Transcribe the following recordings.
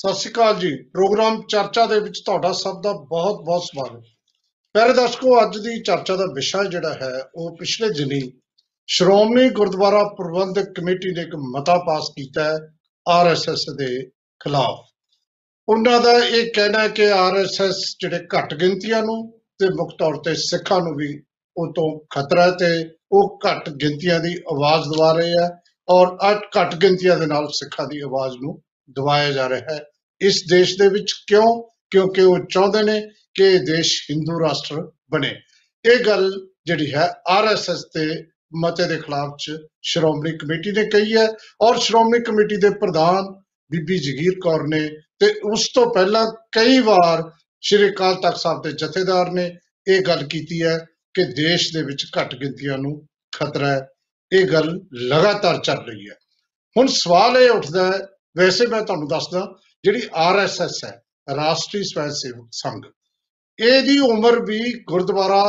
ਸਤਿ ਸ਼੍ਰੀ ਅਕਾਲ ਜੀ। ਪ੍ਰੋਗਰਾਮ ਚਰਚਾ ਦੇ ਵਿੱਚ ਤੁਹਾਡਾ ਸਭ ਦਾ ਬਹੁਤ-ਬਹੁਤ ਸਵਾਗਤ। ਪਿਆਰੇ ਦਰਸ਼ਕੋ, ਅੱਜ ਦੀ ਚਰਚਾ ਦਾ ਵਿਸ਼ਾ ਜਿਹੜਾ ਹੈ, ਉਹ ਪਿਛਲੇ ਦਿਨੀ ਸ਼੍ਰੋਮਣੀ ਗੁਰਦੁਆਰਾ ਪ੍ਰਬੰਧਕ ਕਮੇਟੀ ਨੇ ਇੱਕ ਮਤਾ ਪਾਸ ਕੀਤਾ ਹੈ ਆਰਐਸਐਸ ਦੇ ਖਿਲਾਫ। ਉਹਨਾਂ ਦਾ ਇਹ ਕਹਿਣਾ ਹੈ ਕਿ ਆਰਐਸਐਸ ਜਿਹੜੇ ਘੱਟ ਗਿਣਤੀਆਂ ਨੂੰ ਤੇ ਮੁੱਖ ਤੌਰ ਤੇ ਸਿੱਖਾਂ ਨੂੰ ਵੀ ਉਹ ਤੋਂ ਖਤਰਾ ਹੈ ਤੇ ਉਹ ਘੱਟ ਗਿਣਤੀਆਂ ਦੀ ਆਵਾਜ਼ ਦਵਾ ਰਹੇ ਆ ਔਰ ਅੱਜ ਘੱਟ ਗਿਣਤੀਆਂ ਦੇ ਨਾਲ ਸਿੱਖਾਂ ਦੀ ਆਵਾਜ਼ ਨੂੰ ਦਬਾਇਆ ਜਾ ਰਿਹਾ ਹੈ। ਇਸ ਦੇਸ਼ ਦੇ ਵਿੱਚ ਕਿਉਂ? ਕਿਉਂਕਿ ਉਹ ਚਾਹੁੰਦੇ ਨੇ ਕਿ ਇਹ ਦੇਸ਼ ਹਿੰਦੂ ਰਾਸ਼ਟਰ ਬਣੇ। ਇਹ ਗੱਲ ਜਿਹੜੀ ਹੈ ਆਰਐਸਐਸ ਦੇ ਮਤੇ ਦੇ ਖਿਲਾਫ ਚ ਸ਼੍ਰੋਮਣੀ ਕਮੇਟੀ ਨੇ ਕਹੀ ਹੈ ਔਰ ਸ਼੍ਰੋਮਣੀ ਕਮੇਟੀ ਦੇ ਪ੍ਰਧਾਨ ਬੀਬੀ ਜਗੀਰ ਕੌਰ ਨੇ ਤੇ ਉਸ ਤੋਂ ਪਹਿਲਾਂ ਕਈ ਵਾਰ ਸ਼੍ਰੀ ਅਕਾਲ ਤਖਤ ਸਾਹਿਬ ਦੇ ਜਥੇਦਾਰ ਨੇ ਇਹ ਗੱਲ ਕੀਤੀ ਹੈ ਕਿ ਦੇਸ਼ ਦੇ ਵਿੱਚ ਘੱਟ ਗਿਣਤੀਆਂ ਨੂੰ ਖਤਰਾ ਹੈ। ਇਹ ਗੱਲ ਲਗਾਤਾਰ ਚੱਲ ਰਹੀ ਹੈ। ਹੁਣ ਸਵਾਲ ਇਹ ਉੱਠਦਾ ਹੈ, ਵੈਸੇ ਮੈਂ ਤੁਹਾਨੂੰ ਦੱਸਦਾ ਜਿਹੜੀ ਆਰਐਸਐਸ ਹੈ, ਰਾਸ਼ਟਰੀ ਸਵੈ ਸੇਵਕ ਸੰਘ, ਇਹਦੀ ਉਮਰ ਵੀ ਗੁਰਦੁਆਰਾ,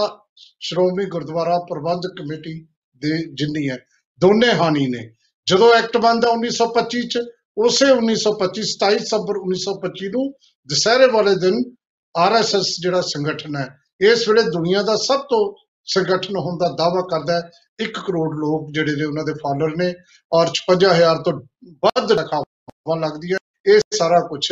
ਸ਼੍ਰੋਮਣੀ ਗੁਰਦੁਆਰਾ ਪ੍ਰਬੰਧਕ ਕਮੇਟੀ ਦੇ ਜਿੰਨੀ ਹੈ, ਦੋਨੇ ਹਾਨੀ ਨੇ। ਜਦੋਂ ਐਕਟ ਬਣਦਾ 1925 ਚ, ਉਸੇ 1925 27 ਸਤੰਬਰ 1925 ਨੂੰ ਦੁਸਹਿਰੇ ਵਾਲੇ ਦਿਨ ਆਰਐਸਐਸ ਜਿਹੜਾ ਸੰਗਠਨ ਹੈ, ਇਸ ਵੇਲੇ ਦੁਨੀਆ ਦਾ ਸਭ ਤੋਂ ਸੰਗਠਨ ਹੋਣ ਦਾ ਦਾਅਵਾ ਕਰਦਾ ਹੈ 1 ਕਰੋੜ ਲੋਕ ਜਿਹੜੇ ਨੇ ਉਹਨਾਂ ਦੇ ਫਾਲੋਅਰ ਨੇ ਔਰ 55000 ਤੋਂ ਵੱਧ ਰਖਾਵਾਂ ਲੱਗਦੀਆਂ ਇਹ ਸਾਰਾ ਕੁਝ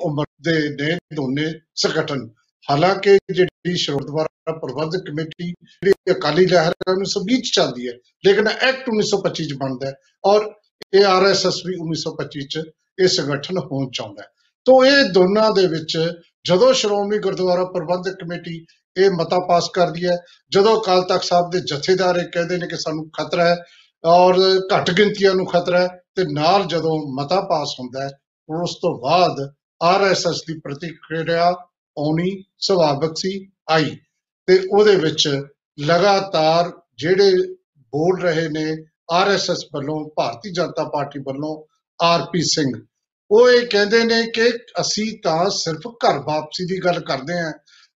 ਉਮਰ ਦੇ ਨੇ ਦੋਨੇ ਸੰਗਠਨ। ਹਾਲਾਂਕਿ ਜਿਹੜੀ ਗੁਰਦੁਆਰਾ ਪ੍ਰਬੰਧਕ ਕਮੇਟੀ, ਜਿਹੜੀ ਅਕਾਲੀ ਲਹਿਰ ਹੈ 1920 ਚ ਚੱਲਦੀ ਹੈ, ਲੇਕਿਨ ਐਕਟ 1925 ਚ ਬਣਦਾ ਹੈ ਔਰ ਇਹ ਆਰਐਸਐਸ ਵੀ 1925 ਚ ਇਹ ਸੰਗਠਨ ਹੋਣ ਚਾਹੁੰਦਾ ਹੈ। ਤੋਂ ਇਹ ਦੋਨਾਂ ਦੇ ਵਿੱਚ ਜਦੋਂ ਸ਼੍ਰੋਮਣੀ ਗੁਰਦੁਆਰਾ ਪ੍ਰਬੰਧਕ ਕਮੇਟੀ ਇਹ ਮਤਾ ਪਾਸ ਕਰਦੀ ਹੈ, ਜਦੋਂ ਅਕਾਲ ਤਖਤ ਸਾਹਿਬ ਦੇ ਜਥੇਦਾਰ ਇਹ ਕਹਿੰਦੇ ਨੇ ਕਿ ਸਾਨੂੰ ਖਤਰਾ ਹੈ ਔਰ ਘੱਟ ਗਿਣਤੀਆਂ ਨੂੰ ਖਤਰਾ ਹੈ ਤੇ ਨਾਲ ਜਦੋਂ ਮਤਾ ਪਾਸ ਹੁੰਦਾ ਹੈ ਉਸ ਤੋਂ ਬਾਅਦ ਆਰਐਸਐਸ ਦੀ ਪ੍ਰਤੀਕਿਰਿਆ ਆਉਣੀ ਸੁਭਾਵਿਕ ਸੀ, ਆਈ। ਤੇ ਉਹਦੇ ਵਿੱਚ ਲਗਾਤਾਰ ਜਿਹੜੇ ਬੋਲ ਰਹੇ ਨੇ ਆਰਐਸਐਸ ਵੱਲੋਂ, ਭਾਰਤੀ ਜਨਤਾ ਪਾਰਟੀ ਵੱਲੋਂ ਆਰਪੀ ਸਿੰਘ, ਉਹ ਇਹ ਕਹਿੰਦੇ ਨੇ ਕਿ ਅਸੀਂ ਤਾਂ ਸਿਰਫ ਘਰ ਵਾਪਸੀ ਦੀ ਗੱਲ ਕਰਦੇ ਆਂ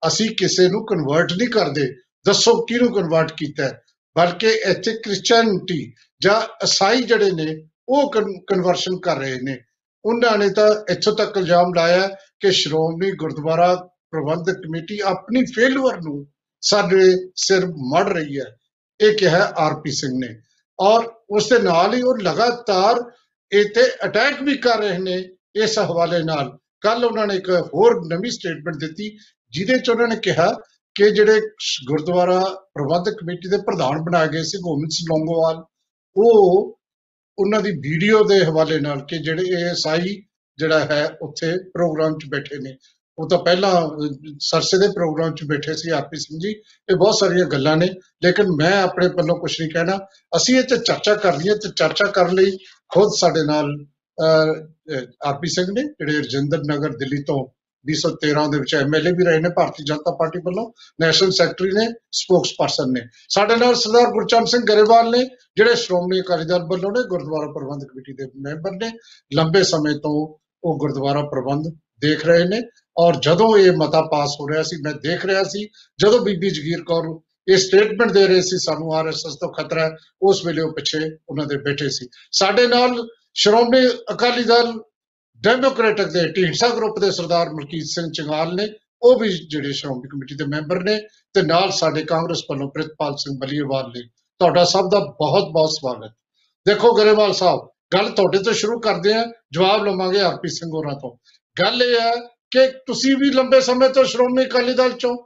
ਅਸੀਂ ਕਿਸੇ ਨੂੰ ਕਨਵਰਟ ਨਹੀਂ ਕਰਦੇ। ਦੱਸੋ ਕਿਹਨੂੰ ਕਨਵਰਟ ਕੀਤਾ ਹੈ? ਬਲਕਿ ਇੱਥੇ ਕ੍ਰਿਸਚੀਅਨਿਟੀ ਜਾਂ ਈਸਾਈ ਜਿਹੜੇ ਨੇ ਉਹ ਕਨਵਰਸ਼ਨ ਕਰ ਰਹੇ ਨੇ। ਉਹਨਾਂ ਨੇ ਤਾਂ ਇੱਥੋਂ ਤੱਕ ਇਲਜ਼ਾਮ ਲਾਇਆ ਕਿ ਸ਼੍ਰੋਮਣੀ ਗੁਰਦੁਆਰਾ ਪ੍ਰਬੰਧਕ ਕਮੇਟੀ ਆਪਣੀ ਫੇਲੂਅਰ ਨੂੰ ਸਾਡੇ ਸਿਰ ਮੜ ਰਹੀ ਹੈ। ਇਹ ਕਿਹਾ ਆਰਪੀ ਸਿੰਘ ਨੇ। ਔਰ ਉਸ ਦੇ ਨਾਲ ਹੀ ਉਹ ਲਗਾਤਾਰ ਇਹ ਤੇ ਅਟੈਕ ਵੀ ਕਰ ਰਹੇ ਨੇ ਇਸ ਹਵਾਲੇ ਨਾਲ। ਕੱਲ ਉਹਨਾਂ ਨੇ ਇੱਕ ਹੋਰ ਨਵੀਂ ਸਟੇਟਮੈਂਟ ਦਿੱਤੀ, ਜਿਹਦੇ ਚ ਉਹਨਾਂ ਨੇ ਕਿਹਾ ਕਿ ਜਿਹੜੇ ਗੁਰਦੁਆਰਾ ਪ੍ਰਬੰਧਕ ਕਮੇਟੀ ਦੇ ਪ੍ਰਧਾਨ ਬਣਾਏ ਗਏ ਸੀ, ਗੋਬਿੰਦ ਸਿੰਘ ਲੌਂਗੋਵਾਲ, ਉਹ ਉਹਨਾਂ ਦੀ ਵੀਡੀਓ ਦੇ ਹਵਾਲੇ ਨਾਲ ਕਿ ਜਿਹੜੇ ਇਹ ਸਾਈ ਜਿਹੜਾ ਹੈ ਉੱਥੇ ਪ੍ਰੋਗਰਾਮ 'ਚ ਬੈਠੇ ਨੇ। ਉਹ ਤਾਂ ਪਹਿਲਾਂ ਸਰਸੇ ਦੇ ਪ੍ਰੋਗਰਾਮ 'ਚ ਬੈਠੇ ਸੀ ਆਰਪੀ ਸਿੰਘ ਜੀ। ਇਹ ਬਹੁਤ ਸਾਰੀਆਂ ਗੱਲਾਂ ਨੇ। ਲੇਕਿਨ ਮੈਂ ਆਪਣੇ ਵੱਲੋਂ ਕੁਝ ਨਹੀਂ ਕਹਿਣਾ। ਅਸੀਂ ਇਹ ਤੇ ਚਰਚਾ ਕਰਨੀ ਹੈ ਤੇ ਚਰਚਾ ਕਰਨ ਲਈ ਖੁਦ ਸਾਡੇ ਨਾਲ ਆਰਪੀ ਸਿੰਘ ਨੇ, ਜਿਹੜੇ ਰਜਿੰਦਰ ਨਗਰ ਦਿੱਲੀ ਤੋਂ 2013 ਦੇ ਵਿੱਚ ਐਮਐਲਏ ਵੀ ਰਹੇ ਨੇ, ਭਾਰਤੀ ਜਨਤਾ ਪਾਰਟੀ ਵੱਲੋਂ ਨੈਸ਼ਨਲ ਸੈਕਟਰੀ ਨੇ ਸਪੋਕਸਪਰਸਨ ਨੇ। ਸਾਡੇ ਨਾਲ ਸਰਦਾਰ ਗੁਰਚਰਨ ਸਿੰਘ ਗਰੇਵਾਲ ਨੇ, ਜਿਹੜੇ ਸ਼੍ਰੋਮਣੀ ਅਕਾਲੀ ਦਲ ਵੱਲੋਂ ਨੇ, ਗੁਰਦੁਆਰਾ ਪ੍ਰਬੰਧ ਕਮੇਟੀ ਦੇ ਮੈਂਬਰ ਨੇ, ਲੰਬੇ ਸਮੇਂ ਤੋਂ ਉਹ ਗੁਰਦੁਆਰਾ ਪ੍ਰਬੰਧ ਦੇਖ ਰਹੇ ਨੇ, ਔਰ ਜਦੋਂ ਇਹ ਮਤਾ ਪਾਸ ਹੋ ਰਿਹਾ ਸੀ, ਮੈਂ ਦੇਖ ਰਿਹਾ ਸੀ, ਜਦੋਂ ਬੀਬੀ ਜਗੀਰ ਕੌਰ ਇਹ ਸਟੇਟਮੈਂਟ ਦੇ ਰਹੇ ਸੀ, ਸਾਨੂੰ ਆਰਐਸਐਸ ਤੋਂ ਖਤਰਾ ਹੈ, ਉਸ ਵੇਲੇ ਉਹ ਪਿੱਛੇ ਉਹਨਾਂ ਦੇ ਬੈਠੇ ਸੀ। ਸਾਡੇ ਨਾਲ ਸ਼੍ਰੋਮਣੀ ਅਕਾਲੀ ਦਲ ਡੈਮੋਕ੍ਰੈਟਿਕ ਦੇ ਢੀਂਡਸਾ ਗਰੁੱਪ ਦੇ ਸਰਦਾਰ ਮਲਕੀਤ ਸਿੰਘ ਚੰਗਾਲ ਨੇ, ਉਹ ਵੀ ਜਿਹੜੇ ਸ਼੍ਰੋਮਣੀ ਕਮੇਟੀ ਦੇ ਮੈਂਬਰ ਨੇ ਤੇ ਨਾਲ ਸਾਡੇ ਕਾਂਗਰਸ ਵੱਲੋਂ ਪ੍ਰਿਤਪਾਲ ਸਿੰਘ ਬਲੀਵਾਲ ਨੇ। ਤੁਹਾਡਾ ਸਭ ਦਾ ਬਹੁਤ ਬਹੁਤ ਸਵਾਗਤ। ਦੇਖੋ ਗਰੇਵਾਲ ਸਾਹਿਬ, ਗੱਲ ਤੁਹਾਡੇ ਤੋਂ ਸ਼ੁਰੂ ਕਰਦੇ ਆ ਜਵਾਬ ਲਵਾਂਗੇ ਆਰਪੀ ਸਿੰਘ ਹੋਰਾਂ ਤੋਂ। ਗੱਲ ਇਹ ਹੈ ਕਿ ਤੁਸੀਂ ਵੀ ਲੰਬੇ ਸਮੇਂ ਤੋਂ ਸ਼੍ਰੋਮਣੀ ਅਕਾਲੀ ਦਲ ਚੋਂ।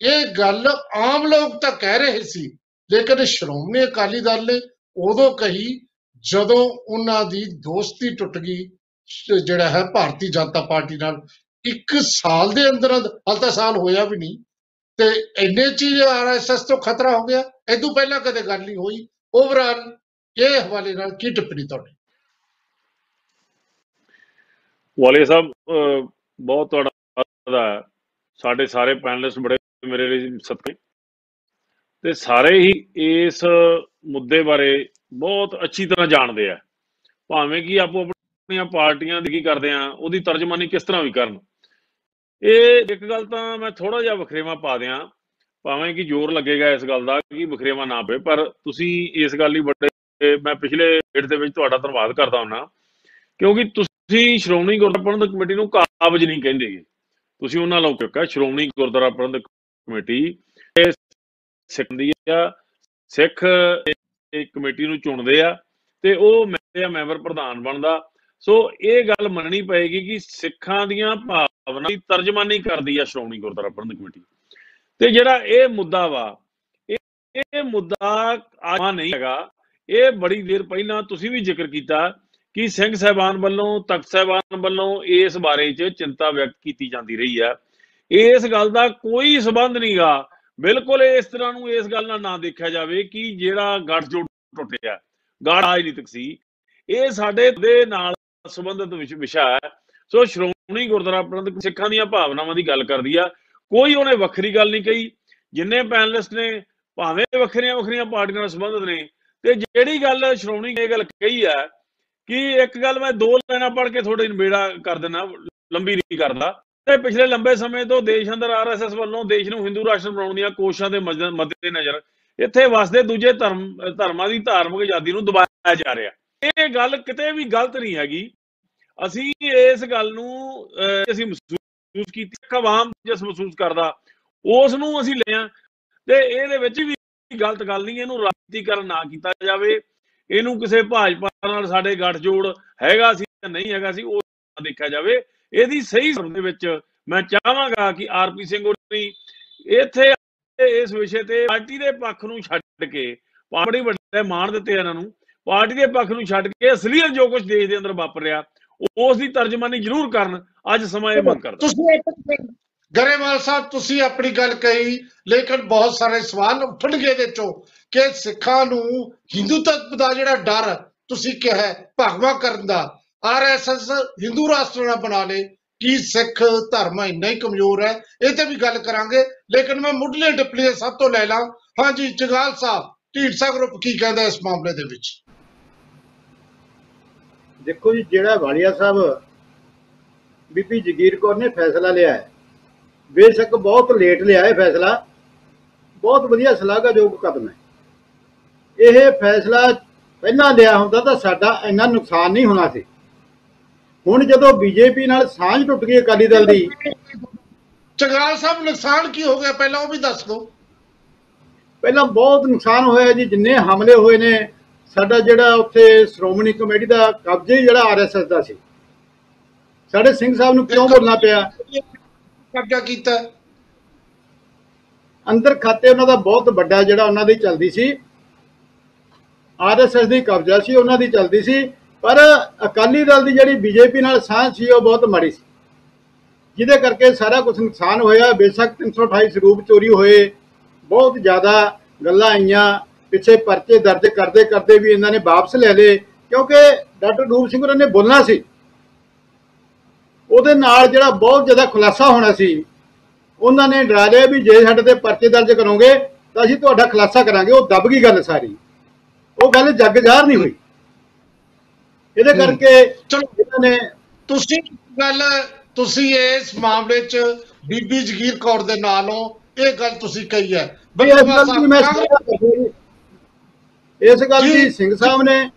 ਇਹ ਗੱਲ ਆਮ ਲੋਕ ਤਾਂ ਕਹਿ ਰਹੇ ਸੀ, ਲੇਕਿਨ ਸ਼੍ਰੋਮਣੀ ਅਕਾਲੀ ਦਲ ਨੇ ਉਦੋਂ ਕਹੀ ਜਦੋਂ ਉਹਨਾਂ ਦੀ ਦੋਸਤੀ ਟੁੱਟ ਗਈ ਜਿਹੜਾ ਹੈ ਭਾਰਤੀ ਜਨਤਾ ਪਾਰਟੀ ਨਾਲ ਇੱਕ ਸਾਲ ਦੇ ਅੰਦਰ ਹਾਲ ਤਾਂ ਸਾਲ ਹੋਇਆ ਵੀ ਨਹੀਂ। ਤੇ ਇੰਨੇ ਚੀਜ਼ ਆਰਐਸਐਸ ਤੋਂ ਖਤਰਾ ਹੋ ਗਿਆ। ਇਦੋਂ ਪਹਿਲਾਂ ਕਦੇ ਗੱਲ ਨਹੀਂ ਹੋਈ। ਓਵਰਆਲ ਇਹ ਹਵਾਲੇ ਨਾਲ ਕੀ ਟਿੱਪਣੀ ਤੁਹਾਡੀ? ਵਾਲੇ ਸਾਹਿਬ ਬਹੁਤ ਤੁਹਾਡਾ ਸਾਡੇ ਸਾਰੇ ਪੈਨਲਿਸਟ ਬੜੇ ਮੇਰੇ ਲਈ ਸਤਿਕਾਰ ਤੇ ਸਾਰੇ ਹੀ ਇਸ ਮੁੱਦੇ ਬਾਰੇ ਬਹੁਤ ਅੱਛੀ ਤਰ੍ਹਾਂ ਜਾਣਦੇ ਆ। ਭਾਵੇਂ ਕਿ ਆਪੋ ਆਪਣੀਆਂ ਪਾਰਟੀਆਂ ਦੀ ਕੀ ਕਰਦੇ ਆ, ਉਹਦੀ ਤਰਜਮਾਨੀ ਕਿਸ ਤਰ੍ਹਾਂ ਵੀ ਕਰਨ। ਇਹ ਇੱਕ ਗੱਲ ਤਾਂ ਮੈਂ ਥੋੜਾ ਜਿਹਾ ਵਖਰੇਵਾ ਪਾ ਦਿਆਂ, ਭਾਵੇਂ ਕਿ ਜ਼ੋਰ ਲੱਗੇਗਾ ਇਸ ਗੱਲ ਦਾ ਕਿ ਵਖਰੇਵਾ ਨਾ ਪਏ ਪਰ ਤੁਸੀਂ ਇਸ ਗੱਲ ਲਈ ਬੜੇ, ਮੈਂ ਪਿਛਲੇ ਡੇਟ ਦੇ ਵਿੱਚ ਤੁਹਾਡਾ ਧੰਨਵਾਦ ਕਰਦਾ ਹਾਂ ਕਿਉਂਕਿ ਤੁਸੀਂ ਸ਼੍ਰੋਮਣੀ ਗੁਰਦੁਆਰਾ ਪ੍ਰਬੰਧਕ ਕਮੇਟੀ ਨੂੰ ਕਾਬਜ ਨਹੀਂ ਕਹਿੰਦੇ ਗੇ। ਤੁਸੀਂ ਉਹਨਾਂ ਲੋਕ ਕਿਹਾ, ਸ਼੍ਰੋਮਣੀ ਗੁਰਦੁਆਰਾ ਪ੍ਰਬੰਧਕ ਕਮੇਟੀ ਇਹ ਸਿੱਖ ਦੀ ਆ, ਸਿੱਖ ਇਹ ਕਮੇਟੀ ਨੂੰ ਚੁਣਦੇ ਆ ਤੇ ਉਹ ਮੈਂ ਮੈਂਬਰ ਪ੍ਰਧਾਨ ਬਣਦਾ। ਸੋ ਇਹ ਗੱਲ ਮੰਨਣੀ ਪਏਗੀ ਕਿ ਸਿੱਖਾਂ ਦੀਆਂ ਭਾਵਨਾ ਦੀ ਤਰਜਮਾਨੀ ਕਰਦੀ ਆ ਸ਼੍ਰੋਮਣੀ ਗੁਰਦੁਆਰਾ ਪ੍ਰਬੰਧਕ ਕਮੇਟੀ। ਤੇ ਜਿਹੜਾ ਇਹ ਮੁੱਦਾ ਵਾ, ਇਹ ਇਹ ਮੁੱਦਾ ਅੱਜ ਨਹੀਂ ਹੈਗਾ। ਇਹ ਬੜੀ ਦੇਰ ਪਹਿਲਾਂ ਤੁਸੀਂ ਵੀ ਜ਼ਿਕਰ ਕੀਤਾ ਕਿ ਸਿੰਘ ਸਾਹਿਬਾਨ ਵੱਲੋਂ, ਤਖਤ ਸਾਹਿਬਾਨ ਵੱਲੋਂ ਇਸ ਬਾਰੇ 'ਚ ਚਿੰਤਾ ਵਿਅਕਤ ਕੀਤੀ ਜਾਂਦੀ ਰਹੀ ਆ। ਇਸ ਗੱਲ ਦਾ ਕੋਈ ਸਬੰਧ ਨਹੀਂਗਾ ਬਿਲਕੁਲ ਇਸ ਤਰ੍ਹਾਂ ਨੂੰ ਇਸ ਗੱਲ ਨਾਲ ਨਾ ਦੇਖਿਆ ਜਾਵੇ ਕਿ ਜਿਹੜਾ ਗੱਠਜੋੜ ਟੁੱਟਿਆ। ਗਾੜ ਰਾਜਨੀਤਿਕ ਸੀ। ਇਹ ਸਾਡੇ ਦੇ ਨਾਲ ਸੰਬੰਧਿਤ ਵਿਸ਼- ਵਿਸ਼ਾ ਹੈ। ਸੋ ਸ਼੍ਰੋਮਣੀ ਗੁਰਦੁਆਰਾ ਪ੍ਰਬੰਧਕ ਸਿੱਖਾਂ ਦੀਆਂ ਭਾਵਨਾਵਾਂ ਦੀ ਗੱਲ ਕਰਦੀ ਆ। ਕੋਈ ਉਹਨੇ ਵੱਖਰੀ ਗੱਲ ਨਹੀਂ ਕਹੀ। ਜਿੰਨੇ ਪੈਨਲਿਸਟ ਨੇ, ਭਾਵੇਂ ਵੱਖਰੀਆਂ ਵੱਖਰੀਆਂ ਪਾਰਟੀਆਂ ਨਾਲ ਸੰਬੰਧਿਤ ਨੇ। ਤੇ ਜਿਹੜੀ ਗੱਲ ਸ਼੍ਰੋਮਣੀ ਨੇ ਇਹ ਗੱਲ ਕਹੀ ਆ ਕਿ ਇੱਕ ਗੱਲ ਮੈਂ ਦੋ ਲਾਈਨਾਂ ਪੜ੍ਹ ਕੇ ਤੁਹਾਡੇ ਨਿਬੇੜਾ ਕਰ ਦਿੰਦਾ, ਲੰਬੀ ਨਹੀਂ ਕਰਦਾ। ਤੇ ਪਿਛਲੇ ਲੰਬੇ ਸਮੇਂ ਤੋਂ ਦੇਸ਼ ਅੰਦਰ ਆਰਐਸਐਸ ਵੱਲੋਂ ਦੇਸ਼ ਨੂੰ ਹਿੰਦੂ ਰਾਸ਼ਟਰ ਬਣਾਉਣ ਦੀਆਂ ਕੋਸ਼ਿਸ਼ਾਂ ਦੇ ਮੱਦੇ ਮੱਦੇ ਨਜ਼ਰ ਇੱਥੇ ਵਸਦੇ ਦੂਜੇ ਧਰਮ ਧਰਮਾਂ ਦੀ ਧਾਰਮਿਕ ਆਜ਼ਾਦੀ ਨੂੰ ਦਬਾਇਆ ਜਾ ਰਿਹਾ। ਇਹ ਗੱਲ ਕਿਤੇ ਵੀ ਗਲਤ ਨਹੀਂ ਹੈਗੀ। ਅਸੀਂ ਇਸ ਗੱਲ ਨੂੰ ਅਹ, ਅਸੀਂ ਮਹਿਸੂਸ ਕੀਤੀ ਇੱਕ ਆਵਾਮ ਜਿਸ ਮਹਿਸੂਸ ਕਰਦਾ ਉਸ ਨੂੰ ਅਸੀਂ ਲਿਆ ਤੇ ਇਹਦੇ ਵਿੱਚ ਵੀ ਗਲਤ ਗੱਲ ਨਹੀਂ ਇਹਨੂੰ ਰਾਜਨੀਤੀਕਰਨ ਨਾ ਕੀਤਾ ਜਾਵੇ। ਇਹਨੂੰ ਕਿਸੇ ਭਾਜਪਾ ਨਾਲ ਸਾਡੇ ਗੱਠਜੋੜ ਹੈਗਾ ਸੀ ਜਾਂ ਨਹੀਂ ਹੈਗਾ ਸੀ ਉਹ ਨਾ ਦੇਖਿਆ ਜਾਵੇ। ਇਹਦੀ ਸਹੀ ਸਰਮ ਦੇ ਵਿੱਚ ਮੈਂ ਚਾਹਾਂਗਾ ਕਿ ਆਰਪੀ ਸਿੰਘ ਹੋਣੀ ਇੱਥੇ ਇਸ ਵਿਸ਼ੇ ਤੇ ਪਾਰਟੀ ਦੇ ਪੱਖ ਨੂੰ ਛੱਡ ਕੇ ਪਾਰਟੀ ਵੱਡੇ ਮਾਣ ਦਿੱਤੇ ਇਹਨਾਂ ਨੂੰ। ਪਾਰਟੀ ਦੇ ਪੱਖ ਨੂੰ ਛੱਡ ਕੇ ਅਸਲੀਅਤ ਜੋ ਕੁਝ ਦੇਸ਼ ਦੇ ਅੰਦਰ ਵਾਪਰ ਰਿਹਾ ਉਸ ਦੀ ਤਰਜਮਾਨੀ ਜ਼ਰੂਰ ਕਰਨ ਅੱਜ ਸਮਾਂ ਇਹ ਮੰਗ ਕਰਦਾ। ਤੁਸੀਂ ਗਰੇਵਾਲ ਸਾਹਿਬ ਤੁਸੀਂ ਆਪਣੀ ਗੱਲ ਕਹੀ ਲੇਕਿਨ ਬਹੁਤ ਸਾਰੇ ਸਵਾਲ ਉੱਠਣਗੇ ਇਹਦੇ ਚੋਂ ਕਿ ਸਿੱਖਾਂ ਨੂੰ ਹਿੰਦੂਤਵ ਦਾ ਜਿਹੜਾ ਡਰ ਤੁਸੀਂ ਕਿਹਾ ਭਗਵਾ ਕਰਨ ਦਾ ਆਰਐਸਐਸ ਹਿੰਦੂ ਰਾਸ਼ਟਰ ਨਾ ਬਣਾ ਲੇ ਕੀ ਸਿੱਖ ਧਰਮ ਇੰਨਾ ਹੀ ਕਮਜ਼ੋਰ ਹੈ। ਇਹ ਤੇ ਵੀ ਗੱਲ ਕਰਾਂਗੇ ਲੇਕਿਨ ਮੈਂ ਮੁੱਢਲੇ ਟਿੱਪਣੀ ਸਭ ਤੋਂ ਲੈ ਲਾਂ। ਹਾਂਜੀ ਜਗਾਲ ਸਾਹਿਬ ਢੀਡਸਾ ਗਰੁੱਪ ਕੀ ਕਹਿੰਦਾ ਇਸ ਮਾਮਲੇ ਦੇ ਵਿੱਚ? ਦੇਖੋ ਜੀ ਜਿਹੜਾ ਵਾਲੀਆ ਸਾਹਿਬ ਬੀਬੀ ਜਗੀਰ ਕੌਰ ਨੇ ਫੈਸਲਾ ਲਿਆ ਹੈ। ਬੇਸ਼ੱਕ ਬਹੁਤ ਲੇਟ ਲਿਆ ਹੈ ਫੈਸਲਾ। ਬਹੁਤ ਵਧੀਆ ਸ਼ਲਾਘਾਯੋਗ ਕਦਮ ਹੈ। ਇਹ ਫੈਸਲਾ ਪਹਿਲਾਂ ਲਿਆ ਹੁੰਦਾ ਤਾਂ ਸਾਡਾ ਇੰਨਾ ਨੁਕਸਾਨ ਨਹੀਂ ਹੋਣਾ ਸੀ। ਹੁਣ ਜਦੋਂ ਬੀਜੇਪੀ ਨਾਲ ਸਾਂਝ ਟੁੱਟ ਗਈ ਅਕਾਲੀ ਦਲ ਦੀ। ਜਗਾਲ ਸਾਹਿਬ ਨੁਕਸਾਨ ਕੀ ਹੋ ਗਿਆ? ਪਹਿਲਾਂ ਉਹ ਵੀ ਦੱਸ ਦਿਓ। ਪਹਿਲਾਂ ਬਹੁਤ ਨੁਕਸਾਨ ਹੋਇਆ ਜੀ ਜਿੰਨੇ ਹਮਲੇ ਹੋਏ ਨੇ ਸਾਡਾ ਜਿਹੜਾ ਉੱਥੇ ਸ਼੍ਰੋਮਣੀ ਕਮੇਟੀ ਦਾ ਕਬਜ਼ਾ ਹੀ ਜਿਹੜਾ ਆਰਐਸਐਸ ਦਾ ਸੀ। ਸਾਡੇ ਸਿੰਘ ਸਾਹਿਬ ਨੂੰ ਕਿਉਂ ਬੋਲਣਾ ਪਿਆ? ਕਬਜ਼ਾ ਕੀਤਾ? ਅੰਦਰ ਖਾਤੇ ਉਹਨਾਂ ਦਾ ਬਹੁਤ ਵੱਡਾ ਜਿਹੜਾ ਉਹਨਾਂ ਦੀ ਚੱਲਦੀ ਸੀ। ਆਰਐਸਐਸ ਦੀ ਕਬਜ਼ਾ ਸੀ ਉਹਨਾਂ ਦੀ ਚੱਲਦੀ ਸੀ। ਪਰ ਅਕਾਲੀ ਦਲ ਦੀ ਜਿਹੜੀ ਬੀਜੇਪੀ ਨਾਲ ਸਾਂਝ ਸੀ ਉਹ ਬਹੁਤ ਮਾੜੀ ਸੀ। ਜਿਹਦੇ ਕਰਕੇ ਸਾਰਾ ਕੁਝ ਨੁਕਸਾਨ ਹੋਇਆ। ਬੇਸ਼ੱਕ 328 ਸਰੂਪ ਚੋਰੀ ਹੋਏ। ਬਹੁਤ ਜ਼ਿਆਦਾ ਗੱਲਾਂ ਆਈਆਂ। ਪਿੱਛੇ ਪਰਚੇ ਦਰਜ ਕਰਦੇ ਕਰਦੇ ਵੀ ਇਹਨਾਂ ਨੇ ਵਾਪਸ ਲੈ ਲਏ ਕਿਉਂਕਿ ਡਾਕਟਰ ਰੂਪ ਸਿੰਘ ਉਹਨਾਂ ਨੇ ਬੋਲਣਾ ਸੀ। ਉਹਦੇ ਨਾਲ ਜਿਹੜਾ ਬਹੁਤ ਜ਼ਿਆਦਾ ਖੁਲਾਸਾ ਹੋਣਾ ਸੀ ਉਹਨਾਂ ਨੇ ਡਰਾ ਲਿਆ ਵੀ ਜੇ ਸਾਡੇ ਤੇ ਪਰਚੇ ਦਰਜ ਕਰੋਗੇ ਤਾਂ ਅਸੀਂ ਤੁਹਾਡਾ ਖੁਲਾਸਾ ਕਰਾਂਗੇ। ਉਹ ਦਬ ਗਈ ਗੱਲ ਸਾਰੀ। ਉਹ ਗੱਲ ਜੱਗ ਜ਼ਾਹਰ ਨਹੀਂ ਹੋਈ। ਇਹਦੇ ਕਰਕੇ ਚਲੋ ਇਹਨਾਂ ਨੇ ਤੁਸੀਂ ਗੱਲ ਤੁਸੀਂ ਇਸ ਮਾਮਲੇ 'ਚ ਬੀਬੀ ਜਗੀਰ ਕੌਰ ਦੇ ਨਾਲੋਂ ਇਹ ਗੱਲ ਤੁਸੀਂ ਕਹੀ ਹੈ। ਬਿਲਕੁਲ ਮੈਂ ਕਾਂਗਰਸ- ਸ਼ਲਾਘਾ ਕਰਦਾ ਜੀ। ਇਸ ਗੱਲ। ਦੀ ਸਿੰਘ ਸਾਹਿਬ ਨੇ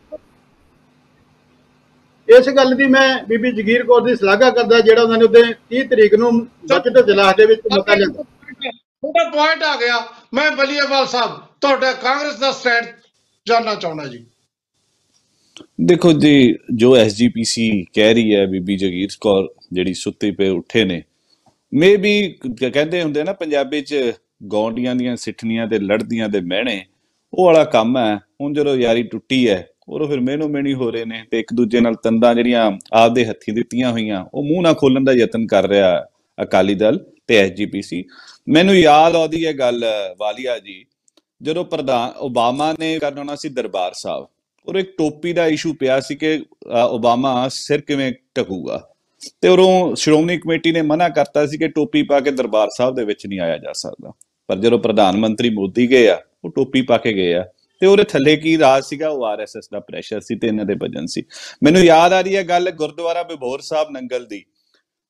ਇਸ ਗੱਲ ਦੀ ਮੈਂ ਬੀਬੀ ਜਗੀਰ ਕੌਰ ਦੀ ਸ਼ਲਾਘਾ ਕਰਦਾ ਜਿਹੜਾ ਉਹਨਾਂ ਨੇ ਉਹਦੇ 30 ਤਰੀਕ ਨੂੰ ਬਜਟ ਇਜਲਾਸ ਦੇ ਵਿੱਚ ਮਤਾ ਲਿਆਂਦਾ ਤੁਹਾਡਾ ਪੁਆਇੰਟ ਆ ਗਿਆ। ਮੈਂ ਬਲੀਏਵਾਲ ਸਾਹਿਬ ਤੁਹਾਡਾ ਕਾਂਗਰਸ ਦਾ ਸਟੈਂਡ ਜਾਨਣਾ ਚਾਹੁੰਦਾ ਜੀ। ਦੇਖੋ ਜੀ ਜੋ ਐਸਜੀਪੀਸੀ ਕਹਿ ਰਹੀ ਹੈ ਬੀਬੀ ਜਗੀਰ ਕੌਰ ਜਿਹੜੀ ਸੁੱਤੇ ਪਏ ਉੱਠੇ ਨੇ ਮੇ ਵੀ ਕਹਿੰਦੇ ਹੁੰਦੇ ਨਾ ਪੰਜਾਬੀ ਚ ਗੌਂਡੀਆਂ ਦੀਆਂ ਸਿੱਠਣੀਆਂ ਤੇ ਲੜਦੀਆਂ ਦੇ ਮਹਿਣੇ ਉਹ ਵਾਲਾ ਕੰਮ ਹੈ। ਹੁਣ ਜਦੋਂ ਯਾਰੀ ਟੁੱਟੀ ਹੈ ਉਦੋਂ ਫਿਰ ਮਹਿਨੋ ਮਹਿਣੀ ਹੋ ਰਹੇ ਨੇ ਤੇ ਇੱਕ ਦੂਜੇ ਨਾਲ ਤੰਦਾਂ ਜਿਹੜੀਆਂ ਆਪਦੇ ਹੱਥੀਂ ਦਿੱਤੀਆਂ ਹੋਈਆਂ ਉਹ ਮੂੰਹ ਨਾ ਖੋਲਣ ਦਾ ਯਤਨ ਕਰ ਰਿਹਾ ਅਕਾਲੀ ਦਲ ਤੇ ਐਸਜੀਪੀਸੀ ਮੈਨੂੰ ਯਾਦ ਆਉਂਦੀ ਹੈ ਗੱਲ ਵਾਲੀਆ ਜੀ ਜਦੋਂ ਪ੍ਰਧਾਨ ਓਬਾਮਾ ਨੇ ਕਰਨਾ ਸੀ ਦਰਬਾਰ ਸਾਹਿਬ ਔਰ ਇੱਕ ਟੋਪੀ ਦਾ ਇਸ਼ੂ ਪਿਆ ਸੀ ਕਿ ਅ, ਓਬਾਮਾ ਸਿਰ ਕਿਵੇਂ ਢਕੂਗਾ। ਤੇ ਉਰੋਂ ਸ਼੍ਰੋਮਣੀ ਕਮੇਟੀ ਨੇ ਮਨਾ ਕਰਤਾ ਸੀ ਕਿ ਟੋਪੀ ਪਾ ਕੇ ਦਰਬਾਰ ਸਾਹਿਬ ਦੇ ਵਿੱਚ ਨਹੀਂ ਆਇਆ ਜਾ ਸਕਦਾ। ਪਰ ਜਦੋਂ ਪ੍ਰਧਾਨ ਮੰਤਰੀ ਮੋਦੀ ਗਏ ਆ ਉਹ ਟੋਪੀ ਪਾ ਕੇ ਗਏ ਆ। ਤੇ ਉਹਦੇ ਥੱਲੇ ਕੀ ਰਾਜ ਸੀਗਾ? ਉਹ ਆਰਐਸਐਸ ਦਾ ਪ੍ਰੈਸ਼ਰ ਸੀ ਤੇ ਇਹਨਾਂ ਦੇ ਭਜਨ ਸੀ। ਮੈਨੂੰ ਯਾਦ ਆ ਰਹੀ ਹੈ ਗੱਲ ਗੁਰਦੁਆਰਾ ਬਿਬੋਰ ਸਾਹਿਬ ਨੰਗਲ ਦੀ,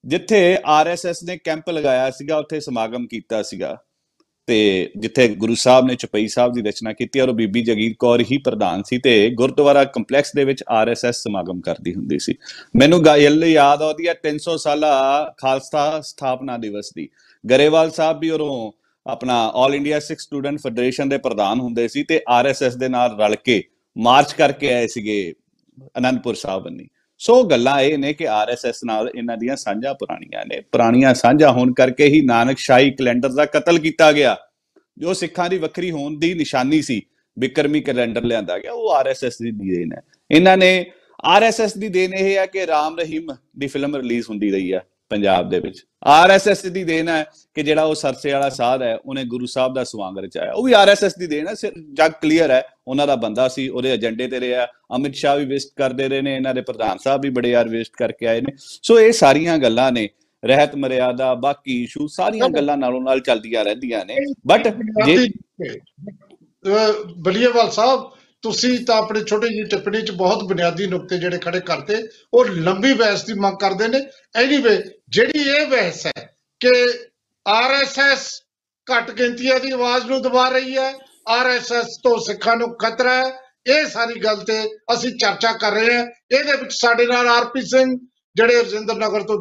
ਜਿੱਥੇ ਆਰਐਸਐਸ ਨੇ ਕੈਂਪ ਲਗਾਇਆ ਸੀਗਾ, ਉੱਥੇ ਸਮਾਗਮ ਕੀਤਾ ਸੀਗਾ। ਤੇ ਜਿੱਥੇ ਗੁਰੂ ਸਾਹਿਬ ਨੇ ਚਪਈ ਸਾਹਿਬ ਦੀ ਰਚਨਾ ਕੀਤੀ ਔਰ ਉਹ ਬੀਬੀ ਜਗੀਰ ਕੌਰ ਹੀ ਪ੍ਰਧਾਨ ਸੀ ਤੇ ਗੁਰਦੁਆਰਾ ਕੰਪਲੈਕਸ ਦੇ ਵਿੱਚ ਆਰਐਸਐਸ ਸਮਾਗਮ ਕਰਦੀ ਹੁੰਦੀ ਸੀ। ਮੈਨੂੰ ਗੱਲ ਯਾਦ ਆਉਂਦੀ ਹੈ 300 ਸਾਲਾ ਖਾਲਸਾ ਸਥਾਪਨਾ ਦਿਵਸ ਦੀ। ਗਰੇਵਾਲ ਸਾਹਿਬ ਵੀ ਉਰੋਂ ਆਪਣਾ 올 ਇੰਡੀਆ ਸਿੱਖ ਸਟੂਡੈਂਟ ਫੈਡਰੇਸ਼ਨ ਦੇ ਪ੍ਰਧਾਨ ਹੁੰਦੇ ਸੀ ਤੇ ਆਰਐਸਐਸ ਦੇ ਨਾਲ ਰਲ ਕੇ ਮਾਰਚ ਕਰਕੇ ਆਏ ਸੀਗੇ ਅਨੰਦਪੁਰ ਸਾਹਿਬ ਬੰਨੀ ਸੋ ਗੱਲਾਂ ਇਹ ਨੇ ਕਿ ਆਰਐਸਐਸ ਨਾਲ ਇਹਨਾਂ ਦੀਆਂ ਸਾਂਝਾਂ ਪੁਰਾਣੀਆਂ ਨੇ। ਪੁਰਾਣੀਆਂ ਸਾਂਝਾਂ ਹੋਣ ਕਰਕੇ ਹੀ ਨਾਨਕਸ਼ਾਹੀ ਕੈਲੰਡਰ ਦਾ ਕਤਲ ਕੀਤਾ ਗਿਆ। ਜੋ ਸਿੱਖਾਂ ਦੀ ਵੱਖਰੀ ਹੋਣ ਦੀ ਨਿਸ਼ਾਨੀ ਸੀ ਬਿਕਰਮੀ ਕੈਲੰਡਰ ਲਿਆਂਦਾ ਗਿਆ, ਉਹ ਆਰਐਸਐਸ ਦੀ ਦੇਣ ਹੈ। ਇਹਨਾਂ ਨੇ ਆਰਐਸਐਸ ਦੀ ਦੇਣ ਇਹ ਹੈ ਕਿ ਰਾਮ ਰਹੀਮ ਦੀ ਫਿਲਮ ਰਿਲੀਜ਼ ਹੁੰਦੀ ਰਹੀ ਹੈ। ਪੰਜਾਬ ਦੇ ਵਿੱਚ। ਆਰਐਸਐਸ ਦੀ ਦੇਣ ਹੈ ਕਿ ਜਿਹੜਾ ਉਹ ਸਰਸੇ ਵਾਲਾ ਸਾਧ ਹੈ ਉਹਨੇ ਗੁਰੂ ਸਾਹਿਬ ਦਾ ਸਵਾਂਗ ਰਚਾਇਆ। ਉਹ ਵੀ ਆਰਐਸਐਸ ਦੀ ਦੇਣ ਹੈ ਜੱਗ ਕਲੀਅਰ ਹੈ ਉਹਨਾਂ ਦਾ ਬੰਦਾ ਸੀ ਉਹਦੇ ਏਜੰਡੇ ਤੇ ਰਿਹਾ। ਅਮਿਤ ਸ਼ਾਹ ਵੀ ਵਿਜ਼ਿਟ ਕਰਦੇ ਰਹੇ ਨੇ ਇਹਨਾਂ ਦੇ ਪ੍ਰਧਾਨ ਸਾਹਿਬ ਵੀ ਬੜੇ ਯਾਰ ਵਿਜ਼ਿਟ ਕਰਕੇ ਆਏ ਨੇ। ਸੋ ਇਹ ਸਾਰੀਆਂ ਗੱਲਾਂ ਨੇ ਰਹਿਤ ਮਰਿਆਦਾ ਬਾਕੀ ਇਸ਼ੂ ਸਾਰੀਆਂ ਗੱਲਾਂ ਨਾਲੋਂ ਨਾਲ ਚੱਲਦੀਆਂ ਰਹਿੰਦੀਆਂ ਨੇ। ਬਟ ਜੇ ਬਲੀਏਵਾਲ ਸਾਹਿਬ ਤੁਸੀਂ ਤਾਂ ਆਪਣੇ ਛੋਟੀ ਜਿਹੀ ਟਿੱਪਣੀ 'ਚ ਬਹੁਤ ਬੁਨਿਆਦੀ ਨੁਕਤੇ ਜਿਹੜੇ ਖੜੇ ਕਰਤੇ, ਉਹ ਲੰਬੀ ਬਹਿਸ ਦੀ ਮੰਗ ਕਰਦੇ ਨੇ। ਐਨੀਵੇ ਜਿਹੜੀ ਇਹ ਬਹਿਸ ਹੈ ਕਿ ਆਰਐਸਐਸ ਘੱਟ ਗਿਣਤੀਆਂ ਦੀ ਆਵਾਜ਼ ਨੂੰ ਦਬਾ ਰਹੀ ਹੈ ਆਰਐਸਐਸ ਤੋਂ ਸਿੱਖਾਂ ਨੂੰ ਖਤਰਾ ਹੈ, ਇਹ ਸਾਰੀ ਗੱਲ ਤੇ ਅਸੀਂ ਚਰਚਾ ਕਰ ਰਹੇ ਹਾਂ। ਇਹਦੇ ਵਿੱਚ ਸਾਡੇ ਨਾਲ ਆਰਪੀ ਸਿੰਘ, ਜਿਹੜੇ ਰਜਿੰਦਰ ਨਗਰ ਤੋਂ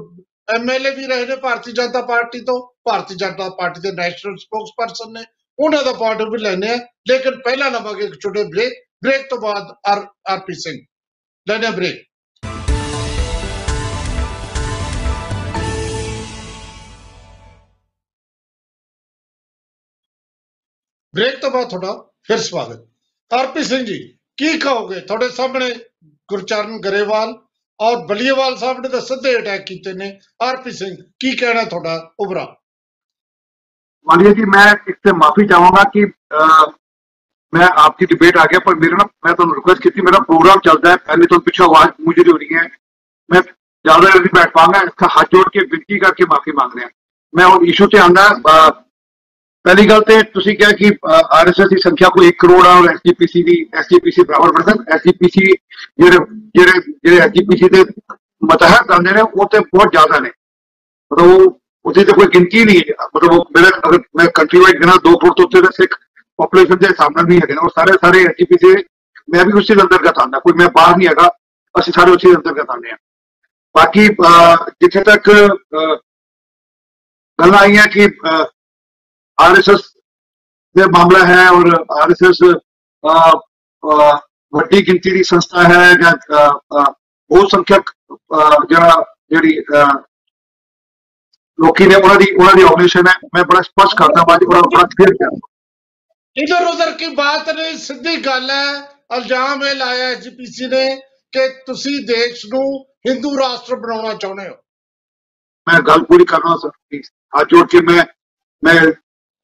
ਐਮਐਲਏ ਵੀ ਰਹੇ ਨੇ ਭਾਰਤੀ ਜਨਤਾ ਪਾਰਟੀ ਤੋਂ, ਭਾਰਤੀ ਜਨਤਾ ਪਾਰਟੀ ਦੇ ਨੈਸ਼ਨਲ ਸਪੋਕਸਪਰਸਨ ਨੇ, ਉਹਨਾਂ ਦਾ ਪੁਆਇੰਟ ਵੀ ਲੈਣੇ ਆ ਲੇਕਿਨ ਪਹਿਲਾਂ ਲਵਾਂਗੇ ਇੱਕ ਛੋਟੇ ਬ੍ਰੇਕ ਬ੍ਰੇਕ ਤੋਂ ਬਾਅਦ ਆਰ ਆਰਪੀ ਸਿੰਘ ਲੈਣੇ ਬ੍ਰੇਕ ਬ੍ਰੇਕ ਤੋਂ ਬਾਅਦ ਤੁਹਾਡਾ ਫਿਰ ਸਵਾਗਤ। ਆਰਪੀ ਸਿੰਘ ਜੀ, ਕੀ ਕਹੋਗੇ ਤੁਹਾਡੇ ਸਾਹਮਣੇ ਗੁਰਚਰਨ ਗਰੇਵਾਲ ਔਰ ਬਲੀਵਾਲ ਸਾਹਿਬ ਨੇ ਤਾਂ ਸਿੱਧੇ ਅਟੈਕ ਕੀਤੇ ਨੇ। ਆਰਪੀ ਸਿੰਘ, ਕੀ ਕਹਿਣਾ ਤੁਹਾਡਾ ਉਬਰਾ ਮਾਨਿਆ ਜੀ, ਮੈਂ ਇੱਕ ਤੇ ਮਾਫੀ ਚਾਹਾਂਗਾ ਕਿ मैं आपकी डिबेट आ गया पर मेरे ना मैं तो रिक्वेस्ट की थी मेरा प्रोग्राम चलता है पहले तो पीछे आवाज मुझे नहीं हो रही है मैं ज्यादा देर नहीं बैठ पाऊंगा इसका हाथ जोड़ के विनती करके माफी मांग रहे हैं मैं और इशू ਤੇ ਆਂਦਾ ਪਹਿਲੀ ਗੱਲ ਤੇ ਤੁਸੀਂ ਕਿਹਾ ਕਿ ਆਰਐਸਐਸ ਦੀ ਸੰਖਿਆ ਕੋਈ 1 ਕਰੋੜ ਆ ਔਰ ਐਸਜੀਪੀਸੀ ਦੀ ਐਸਜੀਪੀਸੀ ਬਰਾਬਰ ਪਰਸਨ ਐਸਜੀਪੀਸੀ ਜਿਹੜੇ ਜਿਹੜੇ ਜਿਹੜੇ ਐਸਜੀਪੀਸੀ ਦੇ ਮਤਹਤ ਆਉਂਦੇ ਨੇ ਉਹ ਤੇ ਬਹੁਤ ਜ਼ਿਆਦਾ ਨੇ ਮਤਲਬ ਉਹ ਉਹਦੀ ਤੇ ਕੋਈ ਗਿਣਤੀ ਨਹੀਂ ਹੈ ਮਤਲਬ ਉਹ ਮੇਰੇ ਅਗਰ ਮੈਂ ਕੰਟਰੀ ਵਾਈਡ ਗਿਣਾ 2 ਕਰੋੜ ਤੋਂ ਉੱਤੇ ਦੇ ਸਿੱਖ ਪੋਪੂਲੇਸ਼ਨ ਦੇ ਸਾਹਮਣੇ ਨਹੀਂ ਹੈਗੇ ਨੇ ਉਹ ਸਾਰੇ ਸਾਰੇ ਐਸਜੀਪੀਸੀ ਮੈਂ ਵੀ ਉਸੇ ਦੇ ਅੰਤਰਗਤ ਆਉਂਦਾ ਕੋਈ ਮੈਂ ਬਾਹਰ ਨਹੀਂ ਹੈਗਾ ਅਸੀਂ ਸਾਰੇ ਉਸੇ ਦੇ ਅੰਤਰਗਤ ਆਉਂਦੇ ਹਾਂ ਬਾਕੀ ਅਹ, ਜਿੱਥੇ ਤੱਕ ਅਹ, ਗੱਲਾਂ ਆਈਆਂ ਕਿ ਆਰਐਸਐਸ ਦੇ ਮਾਮਲਾ ਹੈ ਔਰ ਆਰਐਸਐਸ ਵੱਡੀ ਗਿਣਤੀ ਦੀ ਸੰਸਥਾ ਹੈ ਜਾਂ ਅਹ, ਅਹ, ਬਹੁਤ ਸੰਖਿਅਕ ਅਹ, ਜਿਹੜਾ ਜਿਹੜੀ ਅਹ, ਲੋਕੀ ਨੇ ਉਹਨਾਂ ਦੀ ਉਹਨਾਂ ਦੀ ਆਰਗੇਨਾਈਜੇਸ਼ਨ ਹੈ ਮੈਂ ਬੜਾ ਸਪਸ਼ਟ ਕਰਦਾ ਬਾਅਦ ਉਹਨਾਂ ਬੜਾ ਕਲੀਅਰ ਕਰਦਾ इधर उधर की बात नहीं ਸਿੱਧੀ ਗੱਲ ਹੈ ਇਲਜ਼ਾਮ ਇਹ ਲਾਇਆ ਐਸਜੀਪੀਸੀ ਨੇ ਕਿ ਤੁਸੀਂ ਦੇਸ਼ ਨੂੰ ਹਿੰਦੂ ਰਾਸ਼ਟਰ ਬਣਾਉਣਾ ਚਾਹੁੰਦੇ ਹੋ मैं गल पूरी कर रहा हूँ सर प्लीज हाथ जोड़ के मैं मैं